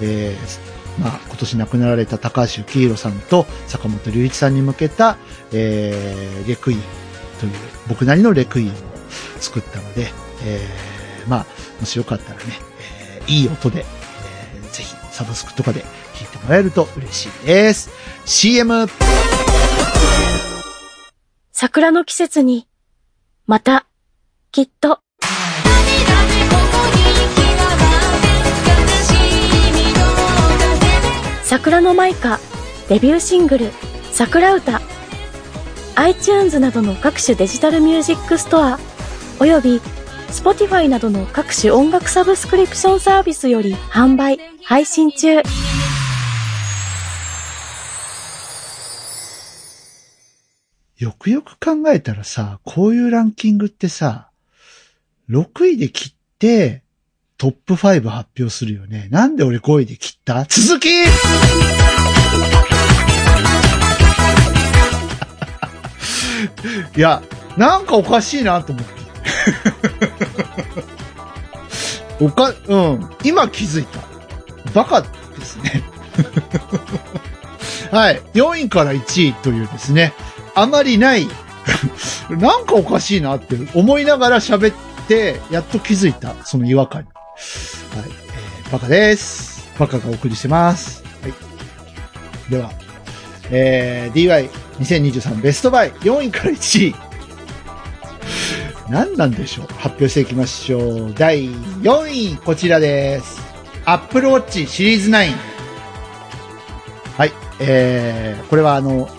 えーまあ、今年亡くなられた高橋幸宏さんと坂本龍一さんに向けた、えーレクイエムという、僕なりのレクイエムを作ったので、えーまあ、もしよかったらね、えーいい音で、サブスクとかで聴いてもらえると嬉しいです。CM! 桜の季節に、また、きっと、桜のマイカ、デビューシングル、桜歌、iTunes などの各種デジタルミュージックストア、および Spotify などの各種音楽サブスクリプションサービスより販売、配信中。よくよく考えたらさ、こういうランキングってさ、6位で切って、トップ5発表するよね。なんで俺5位で切った？続きいや、なんかおかしいなと思って。おか、うん。今気づいた。バカですね。はい。4位から1位というですね。あまりない。なんかおかしいなって思いながら喋って、やっと気づいた。その違和感。はい。えー、バカです。バカがお送りしてます。はい。では、えー、DY2023 ベストバイ4位から1位。何なんでしょう？発表していきましょう。第4位、こちらです。Apple Watch シリーズ9。はい。えー、これはあの、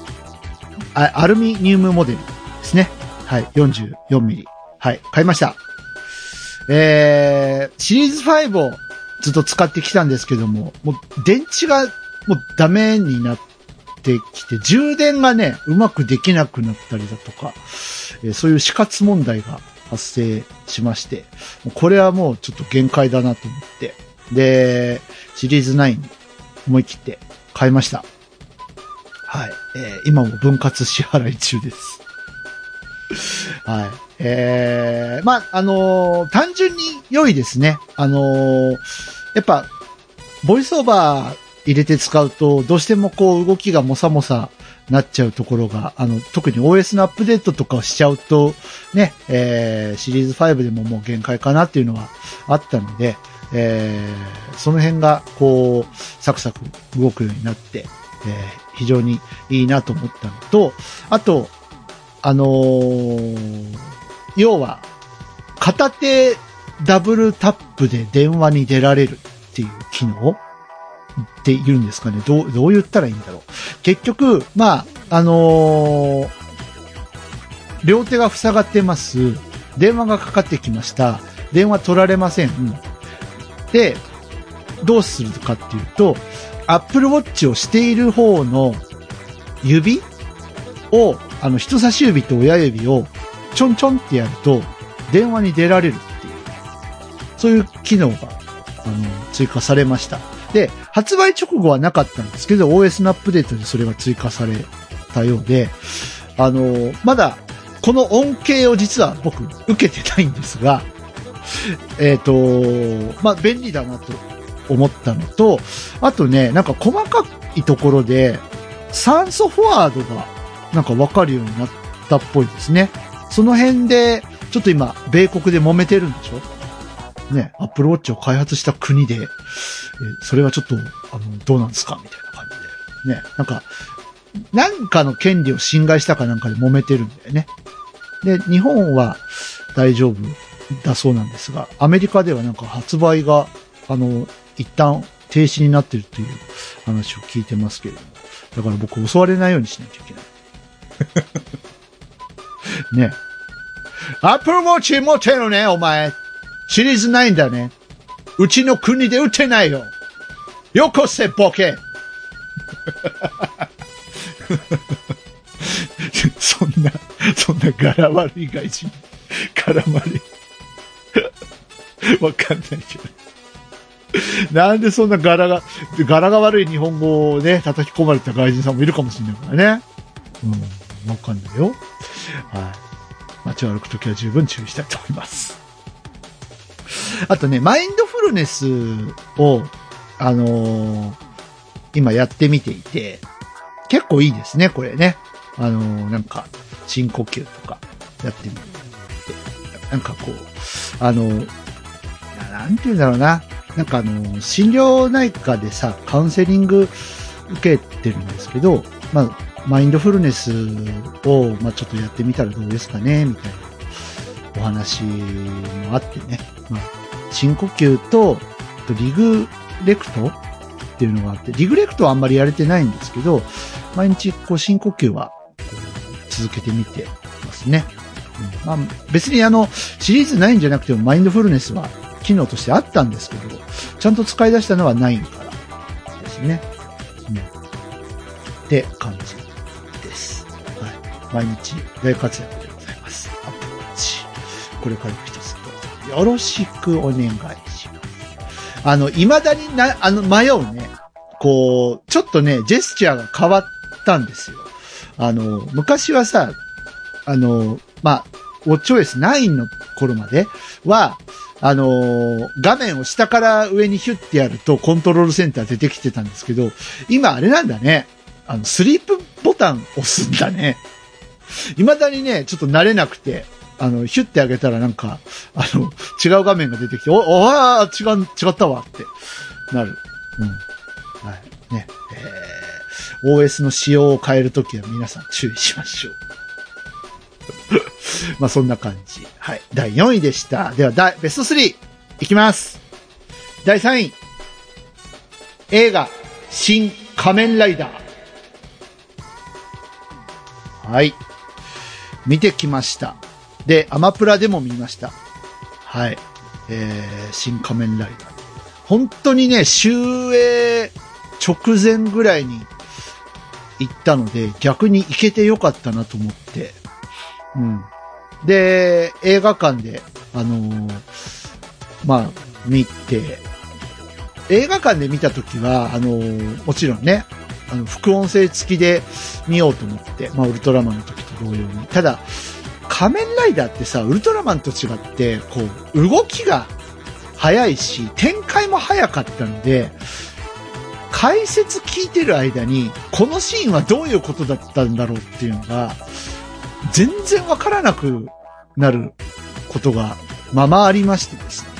あアルミニウムモデルですね。はい。44ミリ。はい。買いました。えー、シリーズ5をずっと使ってきたんですけども、もう電池がもうダメになってきて、充電がね、うまくできなくなったりだとか、えそういう死活問題が発生しまして、これはもうちょっと限界だなと思って、で、シリーズ9思い切って買いました。はい。えー今も分割支払い中です。はい。えー、まあ、あのー単純に良いですね。あのーやっぱ、ボイスオーバー入れて使うと、どうしてもこう動きがもさもさなっちゃうところが、あの、特に OS のアップデートとかをしちゃうと、ね、えー、シリーズ5でももう限界かなっていうのはあったので、えー、その辺がこう、サクサク動くようになって、えー、非常にいいなと思ったのと、あと、あのー要は、片手ダブルタップで電話に出られるっていう機能って言うんですかね。どう、どう言ったらいいんだろう。結局、まあ、あのー両手が塞がってます。電話がかかってきました。電話取られません。で、どうするかっていうと、Apple Watch をしている方の指を、あの、人差し指と親指をちょんちょんってやると、電話に出られるっていう、そういう機能が、あの、追加されました。で、発売直後はなかったんですけど、OS のアップデートでそれが追加されたようで、あの、まだ、この恩恵を実は僕、受けてないんですが、えっ、と、まあ、便利だなと思ったのと、あとね、なんか細かいところで、酸素フォワードが、なんかわかるようになったっぽいですね。その辺で、ちょっと今、米国で揉めてるんでしょ？ね、アップルウォッチを開発した国で、えそれはちょっと、あの、どうなんですか？みたいな感じで。ね、なんか、なんかの権利を侵害したかなんかで揉めてるんだよね。で、日本は大丈夫だそうなんですが、アメリカではなんか発売が、あの、一旦停止になってるという話を聞いてますけれども。だから僕襲われないようにしなきゃいけない。ね。アップルウォッチ持ってるのね、お前。シリーズないんだね。うちの国で売ってないよ。よこせ、ボケ。そんな、そんな柄悪い外人絡まれ。わかんないけど。なんでそんな柄が、柄が悪い日本語をね、叩き込まれた外人さんもいるかもしれないからね。うん、わかんないよ。はい。街を歩くときは十分注意したいと思います。あとね、マインドフルネスを、あのー今やってみていて、結構いいですね、これね。あのーなんか、深呼吸とかやってみて。なんかこう、あのーなんて言うんだろうな。なんかあの、心療内科でさ、カウンセリング受けてるんですけど、まあ、マインドフルネスを、まあ、ちょっとやってみたらどうですかね、みたいなお話もあってね。まあ、深呼吸と、リグレクトっていうのがあって、リグレクトはあんまりやれてないんですけど、毎日こう深呼吸は続けてみてますね。うんまあ、別にあの、シリーズないんじゃなくてもマインドフルネスは機能としてあったんですけど、ちゃんと使い出したのはないからですね。うん。って感じです。はい。毎日大活躍でございます。アプローチ。これからよろしくお願いします。あの、未だにな、あの、迷うね。こう、ちょっとね、ジェスチャーが変わったんですよ。あの、昔はさ、あの、まあ、ウォッチ OS 9の頃までは、あの画面を下から上にヒュッてやるとコントロールセンター出てきてたんですけど、今あれなんだね。あの、スリープボタン押すんだね。未だにね、ちょっと慣れなくて、あの、ヒュッてあげたらなんか、あの、違う画面が出てきて、お、おあ違う、違ったわってなる。うん。はい。ね。えー、OS の仕様を変えるときは皆さん注意しましょう。まあそんな感じ。はい。第4位でした。では、第ベスト3いきます。第3位。映画、新仮面ライダー。はい。見てきました。で、アマプラでも見ました。はい。えー、新仮面ライダー。本当にね、終映直前ぐらいに行ったので、逆に行けてよかったなと思って。うん。で、映画館で、あのーまあ、見て、映画館で見たときは、あのーもちろんね、あの、副音声付きで見ようと思って、まあ、ウルトラマンの時と同様に。ただ、仮面ライダーってさ、ウルトラマンと違って、こう、動きが早いし、展開も早かったので、解説聞いてる間に、このシーンはどういうことだったんだろうっていうのが、全然わからなくなることがままありましてですね。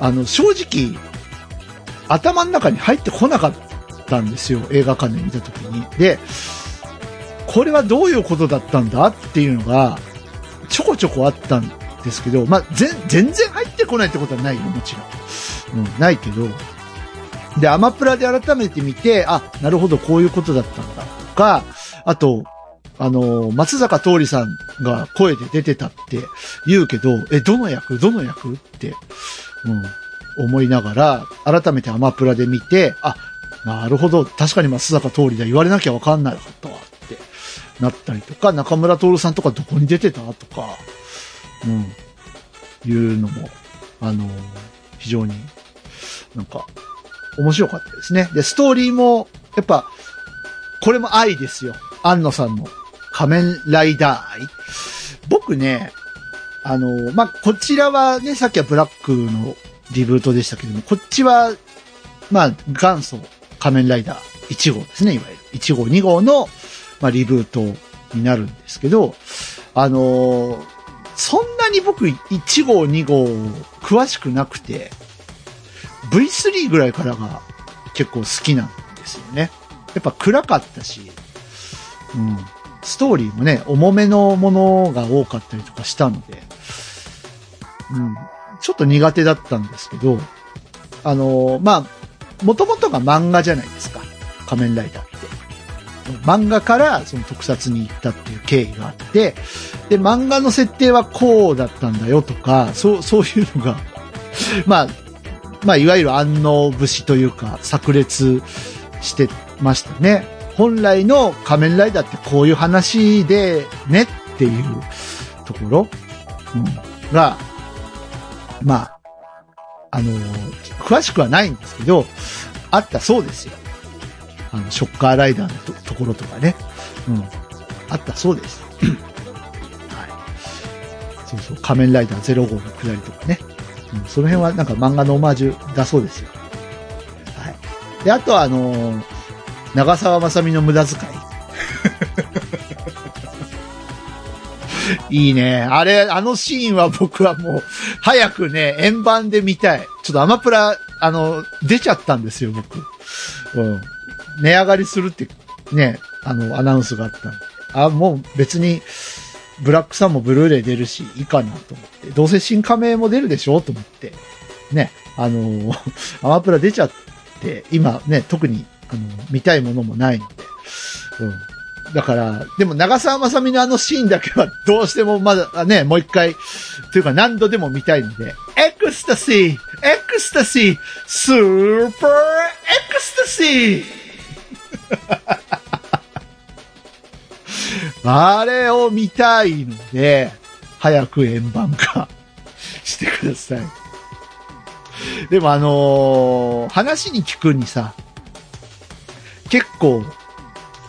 あの、正直、頭の中に入ってこなかったんですよ。映画館で見たときに。で、これはどういうことだったんだっていうのが、ちょこちょこあったんですけど、まあ、全然入ってこないってことはないよ、もちろん。うん、ないけど。で、アマプラで改めて見て、あ、なるほど、こういうことだったんだとか、あと、あの、松坂桃李さんが声で出てたって言うけど、え、どの役どの役って、うん、思いながら、改めてアマプラで見て、あ、なるほど、確かに松坂桃李だ、言われなきゃわかんなかったわなったりとか、中村徹さんとかどこに出てたとか、うん、いうのも、あの、非常になんか、面白かったですね。で、ストーリーも、やっぱ、これも愛ですよ。安野さんの仮面ライダー愛。僕ね、あの、まあ、こちらはね、さっきはブラックのリブートでしたけども、こっちは、まあ、元祖仮面ライダー1号ですね、いわゆる。1号、2号の、まあ、リブートになるんですけど、あのそんなに僕1号、2号詳しくなくて、V3 ぐらいからが結構好きなんですよね。やっぱ暗かったし、うん。ストーリーもね、重めのものが多かったりとかしたので、うん。ちょっと苦手だったんですけど、あのーまあ、もともとが漫画じゃないですか。仮面ライダー。漫画からその特撮に行ったっていう経緯があって、で、漫画の設定はこうだったんだよとか、そう、そういうのが、まあ、まあ、いわゆる安納節というか、炸裂してましたね。本来の仮面ライダーってこういう話でねっていうところ、うん、が、まあ、あの、詳しくはないんですけど、あったそうですよ。あの、ショッカーライダーのとところとかね。うん。あったそうです。はい。そうそう、仮面ライダー0号の下りとかね。うん、その辺はなんか漫画のオマージュだそうですよ。はい。で、あとはあのー長澤まさみの無駄遣い。いいね。あれ、あのシーンは僕はもう、早くね、円盤で見たい。ちょっとアマプラ、あの、出ちゃったんですよ、僕。うん。値上がりするって、ね、あの、アナウンスがあったんで。あ、もう別に、ブラックサンもブルーレイ出るし、いいかなと思って。どうせ新仮面も出るでしょと思って。ね、あの、アマプラ出ちゃって、今ね、特に、あの、見たいものもないので。うん。だから、でも長澤まさみのあのシーンだけはどうしてもまだね、もう一回、というか何度でも見たいので、エクスタシーエクスタシースーパーエクスタシーあれを見たいので、早く円盤化 してください。でもあのー話に聞くにさ、結構、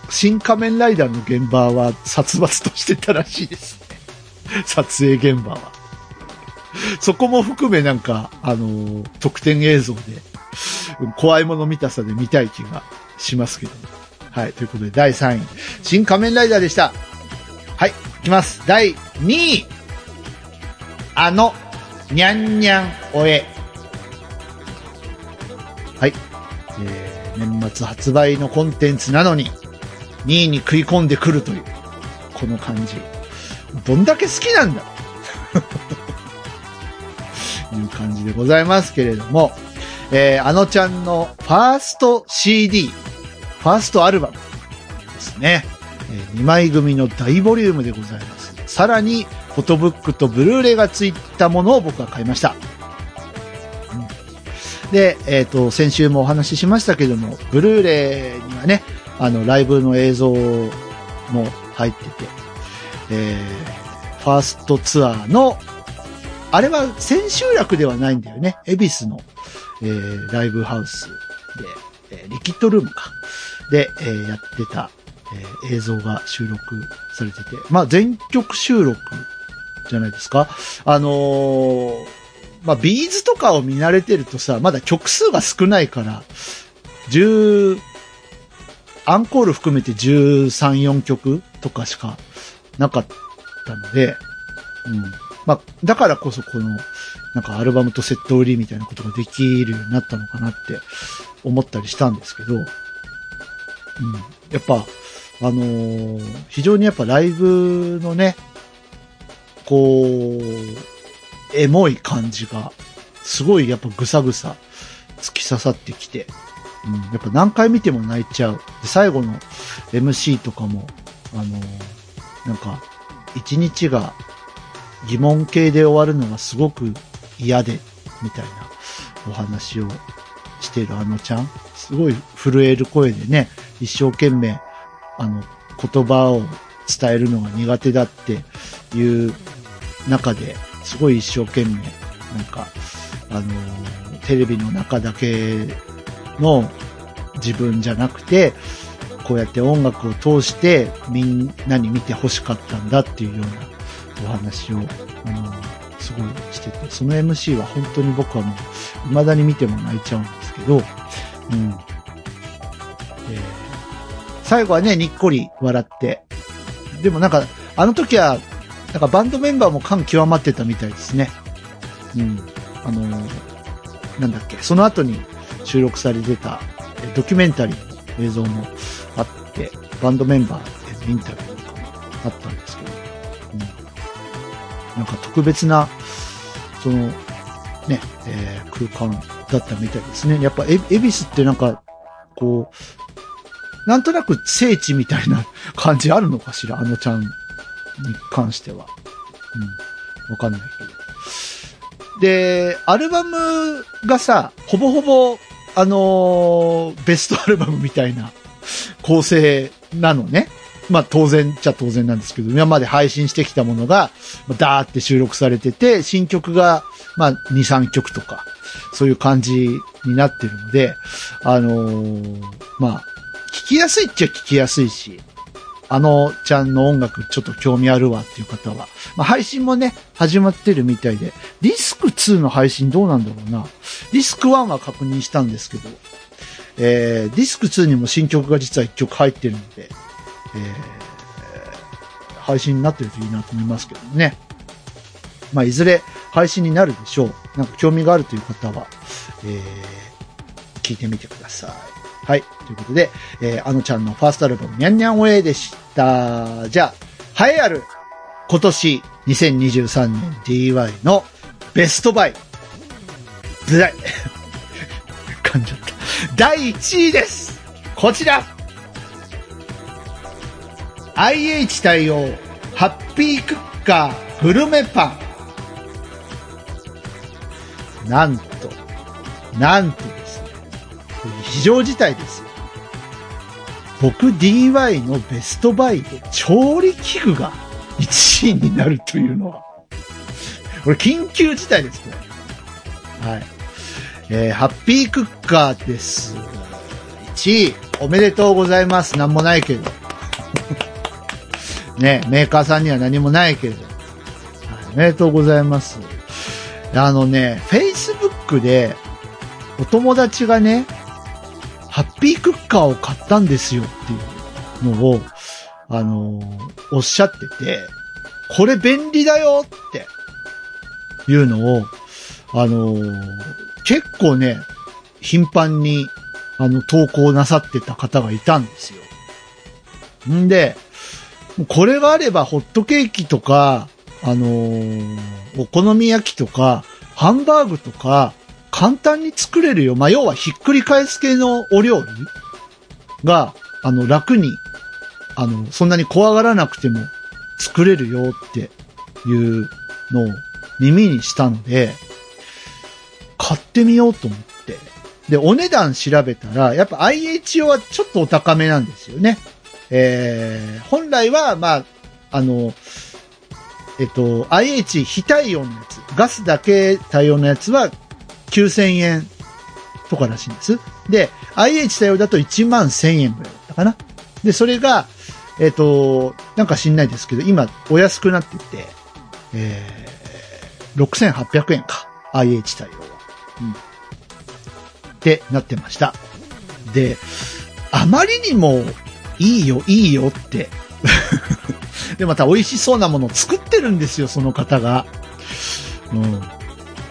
新仮面ライダーの現場は殺伐としてたらしいですね。撮影現場は。そこも含めなんか、あのー特典映像で、怖いもの見たさで見たい気がしますけど。はい。ということで、第3位、新仮面ライダーでした。はい。いきます。第2位。あの、にゃんにゃんおえ。はい。えー、年末発売のコンテンツなのに、2位に食い込んでくるという、この感じ。どんだけ好きなんだ いう感じでございますけれども、えー、あのちゃんのファースト CD、ファーストアルバムですね。え2枚組の大ボリュームでございます。さらに、フォトブックとブルーレイがついたものを僕は買いました。うんで、えっ、と、先週もお話ししましたけども、ブルーレイにはね、あの、ライブの映像も入ってて、えー、ファーストツアーの、あれは千秋楽ではないんだよね。恵比寿の、えー、ライブハウスで、えーリキッドルームか。で、えーやってた、えー映像が収録されてて、まあ全曲収録じゃないですか。あのーまあビーズとかを見慣れてるとさ、まだ曲数が少ないから、10、アンコール含めて13、4曲とかしかなかったので、うん。まあ、だからこそこの、なんかアルバムとセット売りみたいなことができるようになったのかなって思ったりしたんですけど、うん。やっぱ、あのー非常にやっぱライブのね、こう、エモい感じが、すごいやっぱぐさぐさ突き刺さってきて、うん、やっぱ何回見ても泣いちゃう。で最後の MC とかも、あのーなんか、一日が疑問系で終わるのがすごく嫌で、みたいなお話をしているあのちゃん。すごい震える声でね、一生懸命、あの、言葉を伝えるのが苦手だっていう中で、すごい一生懸命、なんか、あの、テレビの中だけの自分じゃなくて、こうやって音楽を通してみんなに見て欲しかったんだっていうようなお話を、あの、すごいしてて、その MC は本当に僕はもう、未だに見ても泣いちゃうんでけど、うん。えー最後はね、にっこり笑って。でもなんか、あの時は、なんかバンドメンバーも感極まってたみたいですね。うん。あのなんだっけ、その後に収録されてたドキュメンタリーの映像もあって、バンドメンバーへのインタビューとかもあったんですけど、うん。なんか特別な、その、ね、えー空間だったみたいですね。やっぱエ、ビスってなんか、こう、なんとなく聖地みたいな感じあるのかしら、あのちゃんに関しては。うん。わかんないけど。で、アルバムがさ、ほぼほぼ、あのーベストアルバムみたいな構成なのね。まあ当然っちゃ当然なんですけど、今まで配信してきたものが、ダーって収録されてて、新曲が、まあ2、3曲とか、そういう感じになってるので、あのーまあ、聞きやすいっちゃ聞きやすいし、あのちゃんの音楽ちょっと興味あるわっていう方は、まあ、配信もね、始まってるみたいで、ディスク2の配信どうなんだろうな。ディスク1は確認したんですけど、えー、ディスク2にも新曲が実は1曲入ってるので、えー、配信になってるといいなと思いますけどね。まあ、いずれ配信になるでしょう。なんか興味があるという方は、えー、聞いてみてください。はい。ということで、えー、あのちゃんのファーストアルバム、にゃんにゃんウェイでした。じゃあ、栄えある、今年2023年 DY のベストバイ。ブライ。噛んじゃった。第1位ですこちら !IH 対応、ハッピークッカー、グルメパン。なんと、なんとですね。非常事態ですよ。僕 DY のベストバイで調理器具が1位になるというのは。これ緊急事態です、これ。はい。えー、ハッピークッカーです。1位、おめでとうございます。なんもないけど。ね、メーカーさんには何もないけど。おめでとうございます。あのね、Facebook で、お友達がね、ハッピークッカーを買ったんですよっていうのを、あのーおっしゃってて、これ便利だよっていうのを、あのー結構ね、頻繁に、あの、投稿なさってた方がいたんですよ。んで、これがあればホットケーキとか、あのーお好み焼きとか、ハンバーグとか、簡単に作れるよ。まあ、要はひっくり返す系のお料理が、あの、楽に、あの、そんなに怖がらなくても作れるよっていうのを耳にしたので、買ってみようと思って。で、お値段調べたら、やっぱ IHO はちょっとお高めなんですよね。えー、本来は、まあ、あの、えっと、IH 非対応のやつ、ガスだけ対応のやつは9000円とからしいんです。で、IH 対応だと1万1000円ぐらいだったかな。で、それが、えっと、なんか知んないですけど、今お安くなってて、えー、6800円か。IH 対応は。うん。ってなってました。で、あまりにもいいよ、いいよって。で、また美味しそうなものを作ってるんですよ、その方が。うん。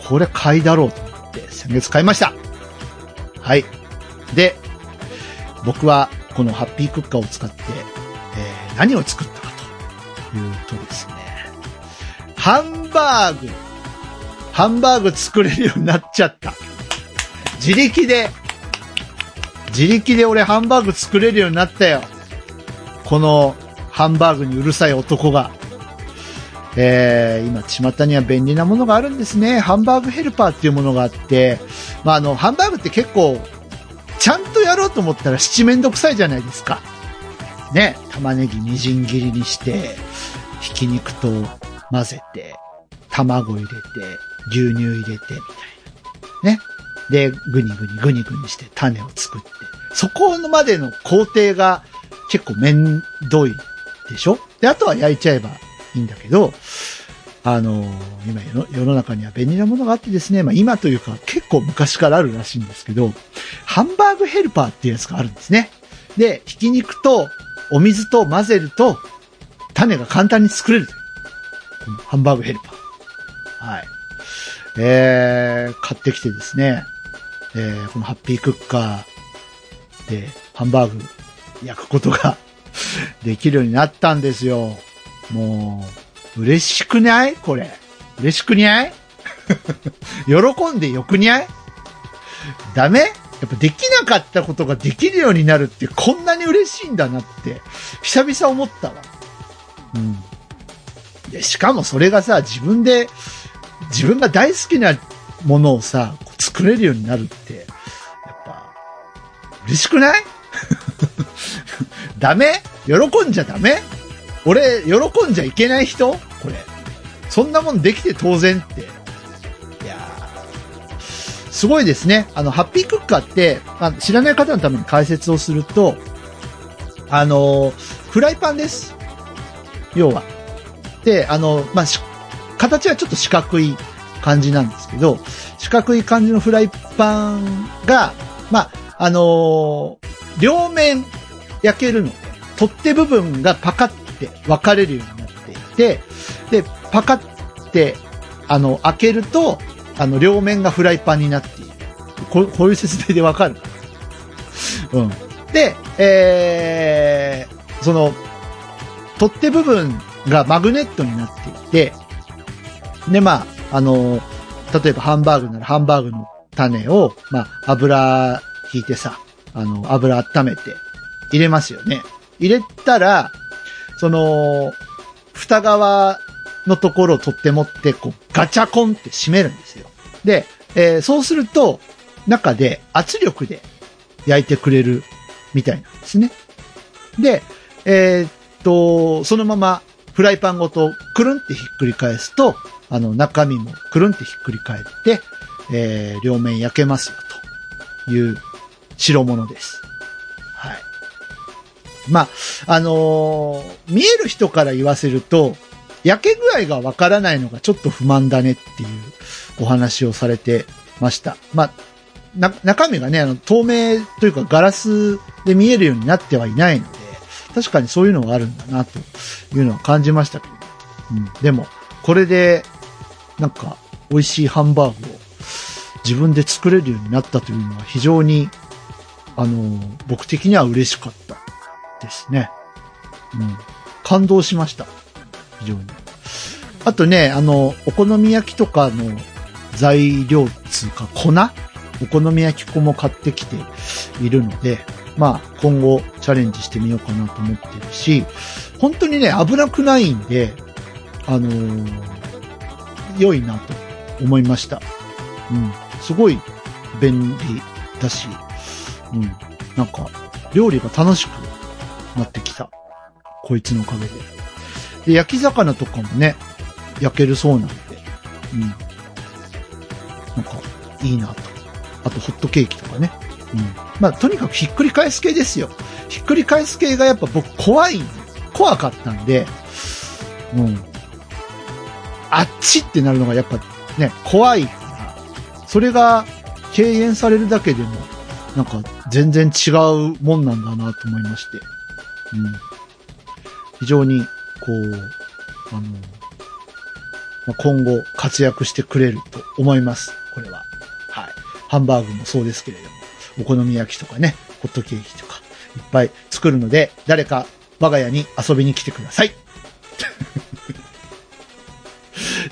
これ買いだろうって、先月買いました。はい。で、僕はこのハッピークッカーを使って、えー何を作ったかというとですね、ハンバーグ、ハンバーグ作れるようになっちゃった。自力で、自力で俺ハンバーグ作れるようになったよ。このハンバーグにうるさい男が。えー、今、巷には便利なものがあるんですね。ハンバーグヘルパーっていうものがあって、まあ、あの、ハンバーグって結構、ちゃんとやろうと思ったら七面倒くさいじゃないですか。ね、玉ねぎみじん切りにして、ひき肉と混ぜて、卵入れて、牛乳入れて、みたいな。ね。で、ぐにぐにぐにぐにして種を作って。そこまでの工程が結構めんどいでしょ？で、あとは焼いちゃえばいいんだけど、あの今世の中には便利なものがあってですね、まあ今というか結構昔からあるらしいんですけど、ハンバーグヘルパーっていうやつがあるんですね。で、ひき肉とお水と混ぜると種が簡単に作れる。ハンバーグヘルパー。はい。えー、買ってきてですね、えー、このハッピークッカーでハンバーグ焼くことが できるようになったんですよ。もう、嬉しくない？これ。嬉しくにゃい？喜んでよくにゃい？ダメ？やっぱできなかったことができるようになるってこんなに嬉しいんだなって、久々思ったわ。うん。で、しかもそれがさ、自分で、自分が大好きなものをさ、作れるようになるって、やっぱ、嬉しくない？ダメ？喜んじゃダメ？俺、喜んじゃいけない人？これ。そんなもんできて当然って。いやすごいですね。あの、ハッピークッカーって、まあ知らない方のために解説をすると、あの、フライパンです。要は。で、あの、まあ、し形はちょっと四角い感じなんですけど、四角い感じのフライパンが、まあ、あの両面焼けるの、取っ手部分がパカって分かれるようになっていて、で、パカって、あの、開けると、あの、両面がフライパンになっている。こうこういう説明でわかる？うん。で、えー、その、取っ手部分がマグネットになっていて、で、まあ、あの、例えばハンバーグならハンバーグの種を、まあ、油引いてさ、あの、油温めて入れますよね。入れたら、その、蓋側のところを取って持って、こう、ガチャコンって閉めるんですよ。で、えーそうすると、中で圧力で焼いてくれるみたいなんですね。で、えーっと、そのままフライパンごとくるんってひっくり返すと、あの中身もくるんってひっくり返って、えー両面焼けますよという代物です。まあ、あのー見える人から言わせると、焼け具合がわからないのがちょっと不満だねっていうお話をされてました。まあ、な、中身がね、あの、透明というかガラスで見えるようになってはいないので、確かにそういうのがあるんだな、というのは感じましたけど。うん。でも、これで、なんか、美味しいハンバーグを自分で作れるようになったというのは非常に、あの、僕的には嬉しかったですね。うん。感動しました。非常に。あとね、あの、お好み焼きとかの材料つうか粉？お好み焼き粉も買ってきているので、まあ今後チャレンジしてみようかなと思ってるし、本当にね、危なくないんで、あのー良いなと思いました。うん。すごい便利だし、うん。なんか、料理が楽しくなってきた。こいつのおかげで。で、焼き魚とかもね、焼けるそうなんで、うん。なんか、いいなと。あと、ホットケーキとかね。うん。まあ、とにかくひっくり返す系ですよ。ひっくり返す系がやっぱ僕怖い、怖かったんで、うん。あっちってなるのがやっぱね、怖いから、それが敬遠されるだけでも、なんか全然違うもんなんだなと思いまして。うん。非常に、こう、あの、まあ今後活躍してくれると思います。これは。はい。ハンバーグもそうですけれども、お好み焼きとかね、ホットケーキとか、いっぱい作るので、誰か我が家に遊びに来てください。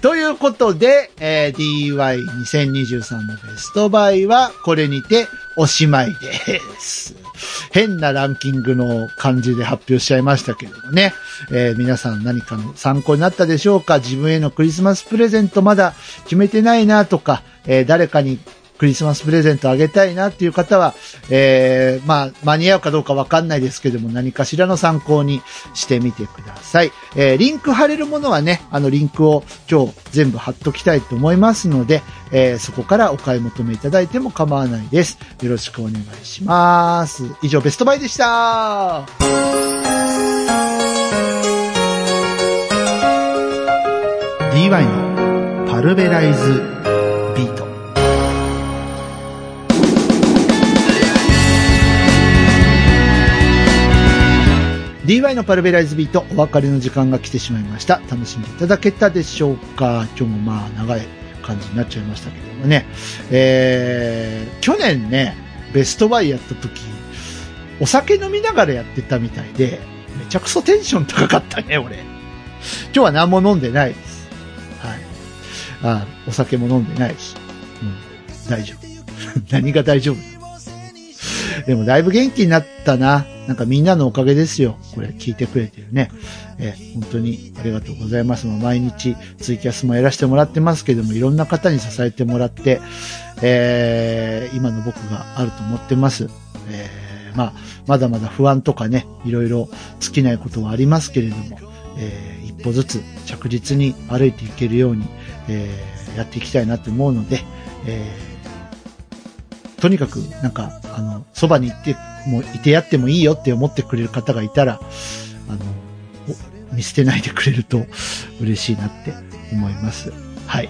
ということで、えー DY2023 のベストバイはこれにておしまいです。変なランキングの感じで発表しちゃいましたけれどもね。えー皆さん何かの参考になったでしょうか？自分へのクリスマスプレゼントまだ決めてないなとか、えー誰かにクリスマスプレゼントあげたいなっていう方は、えーまあ、間に合うかどうかわかんないですけども、何かしらの参考にしてみてください。えーリンク貼れるものはね、あのリンクを今日全部貼っときたいと思いますので、えーそこからお買い求めいただいても構わないです。よろしくお願いします。以上、ベストバイでした。DY のパルベライズ DY のパルベライズビート、お別れの時間が来てしまいました。楽しんでいただけたでしょうか？今日もまあ長い感じになっちゃいましたけどもね。えー、去年ね、ベストバイやった時、お酒飲みながらやってたみたいで、めちゃくそテンション高かったね、俺。今日は何も飲んでないです。はい。あお酒も飲んでないし。うん、大丈夫。何が大丈夫？でもだいぶ元気になったな。なんかみんなのおかげですよ。これ聞いてくれてるね。え本当にありがとうございます。毎日ツイキャスもやらせてもらってますけども、いろんな方に支えてもらって、えー今の僕があると思ってます。えーまあ、まだまだ不安とかね、いろいろ尽きないことはありますけれども、えー一歩ずつ着実に歩いていけるように、えーやっていきたいなと思うので、えーとにかく、なんか、あの、そばに行って、もう、いてやってもいいよって思ってくれる方がいたら、あの、見捨てないでくれると 嬉しいなって思います。はい。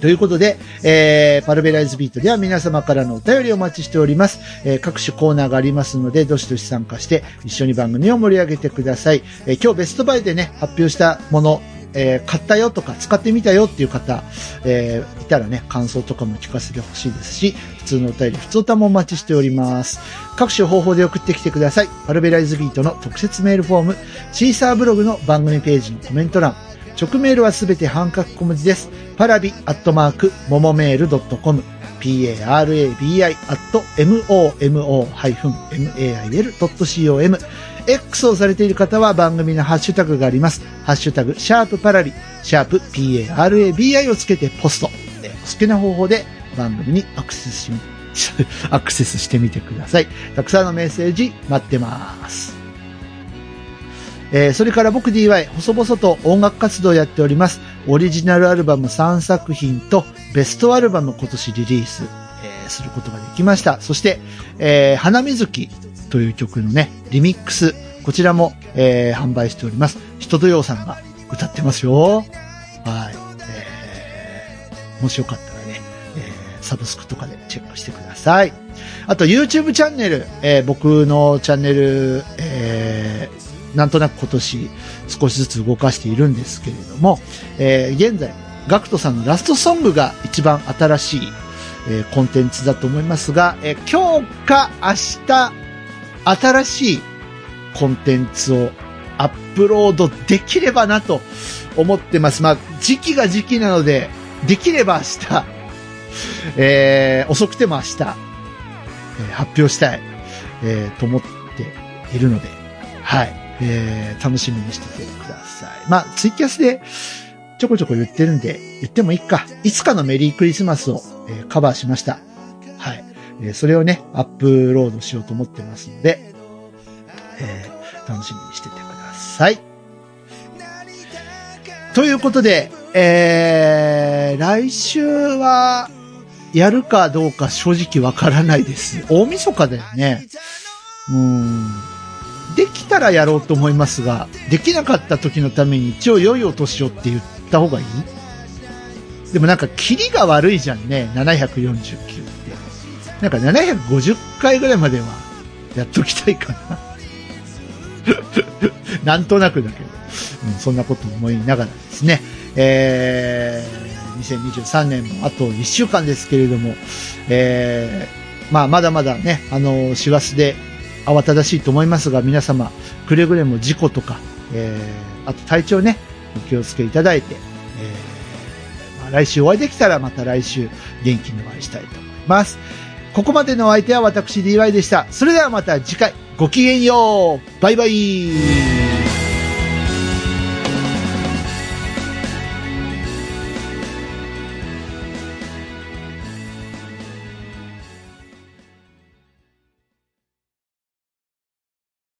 ということで、えー、パルベライズビートでは皆様からのお便りをお待ちしております。えー各種コーナーがありますので、どしどし参加して一緒に番組を盛り上げてください。えー今日ベストバイでね、発表したもの、えー買ったよとか使ってみたよっていう方、えーいたらね、感想とかも聞かせてほしいですし、普通のお便り、普通歌もお待ちしております。各種方法で送ってきてください。パルベライズビートの特設メールフォーム、シーサーブログの番組ページのコメント欄、直メールはすべて半角小文字です。パラビアットマーク、ももメールドットコム、parabi アット momo-mail.com、X をされている方は番組のハッシュタグがあります。ハッシュタグ、シャープパラビ、シャープ parabi をつけてポスト。お好きな方法で番組にアクセスし、アクセスしてみてください。たくさんのメッセージ待ってます。えーそれから僕 DY、細々と音楽活動やっております。オリジナルアルバム3作品とベストアルバム今年リリース、えーすることができました。そして、えー花水木という曲のね、リミックス、こちらも、えー販売しております。人とようさんが歌ってますよ。はい。えーもしよかったらね、えーサブスクとかでチェックしてください。あと YouTube チャンネル、えー僕のチャンネル、えーなんとなく今年少しずつ動かしているんですけれども、えー現在、ガクトさんのラストソングが一番新しい、えーコンテンツだと思いますが、えー今日か明日、新しいコンテンツをアップロードできればなと思ってます。まあ、時期が時期なので、できれば明日、えー遅くても明日、えー発表したい、えーと思っているので、はい、えー楽しみにしててください。まあ、ツイキャスでちょこちょこ言ってるんで、言ってもいいか。いつかのメリークリスマスを、えーカバーしました。えそれをね、アップロードしようと思ってますので、えー楽しみにしててください。ということで、えー、来週は、やるかどうか正直わからないです。大晦日だよね。うん。できたらやろうと思いますが、できなかった時のために一応良いお年をって言った方がいい？でもなんか、キリが悪いじゃんね、749。なんか750回ぐらいまではやっときたいかな。なんとなくだけど、うん、そんなこと思いながらですね、えー、2023年もあと1週間ですけれども、えー、まあまだまだね、あの、師走で慌ただしいと思いますが、皆様、くれぐれも事故とか、えー、あと体調ね、お気をつけいただいて、えーまあ、来週お会いできたらまた来週元気にお会いしたいと思います。ここまでのお相手は私 DY でした。それではまた次回、ごきげんよう。バイバイ。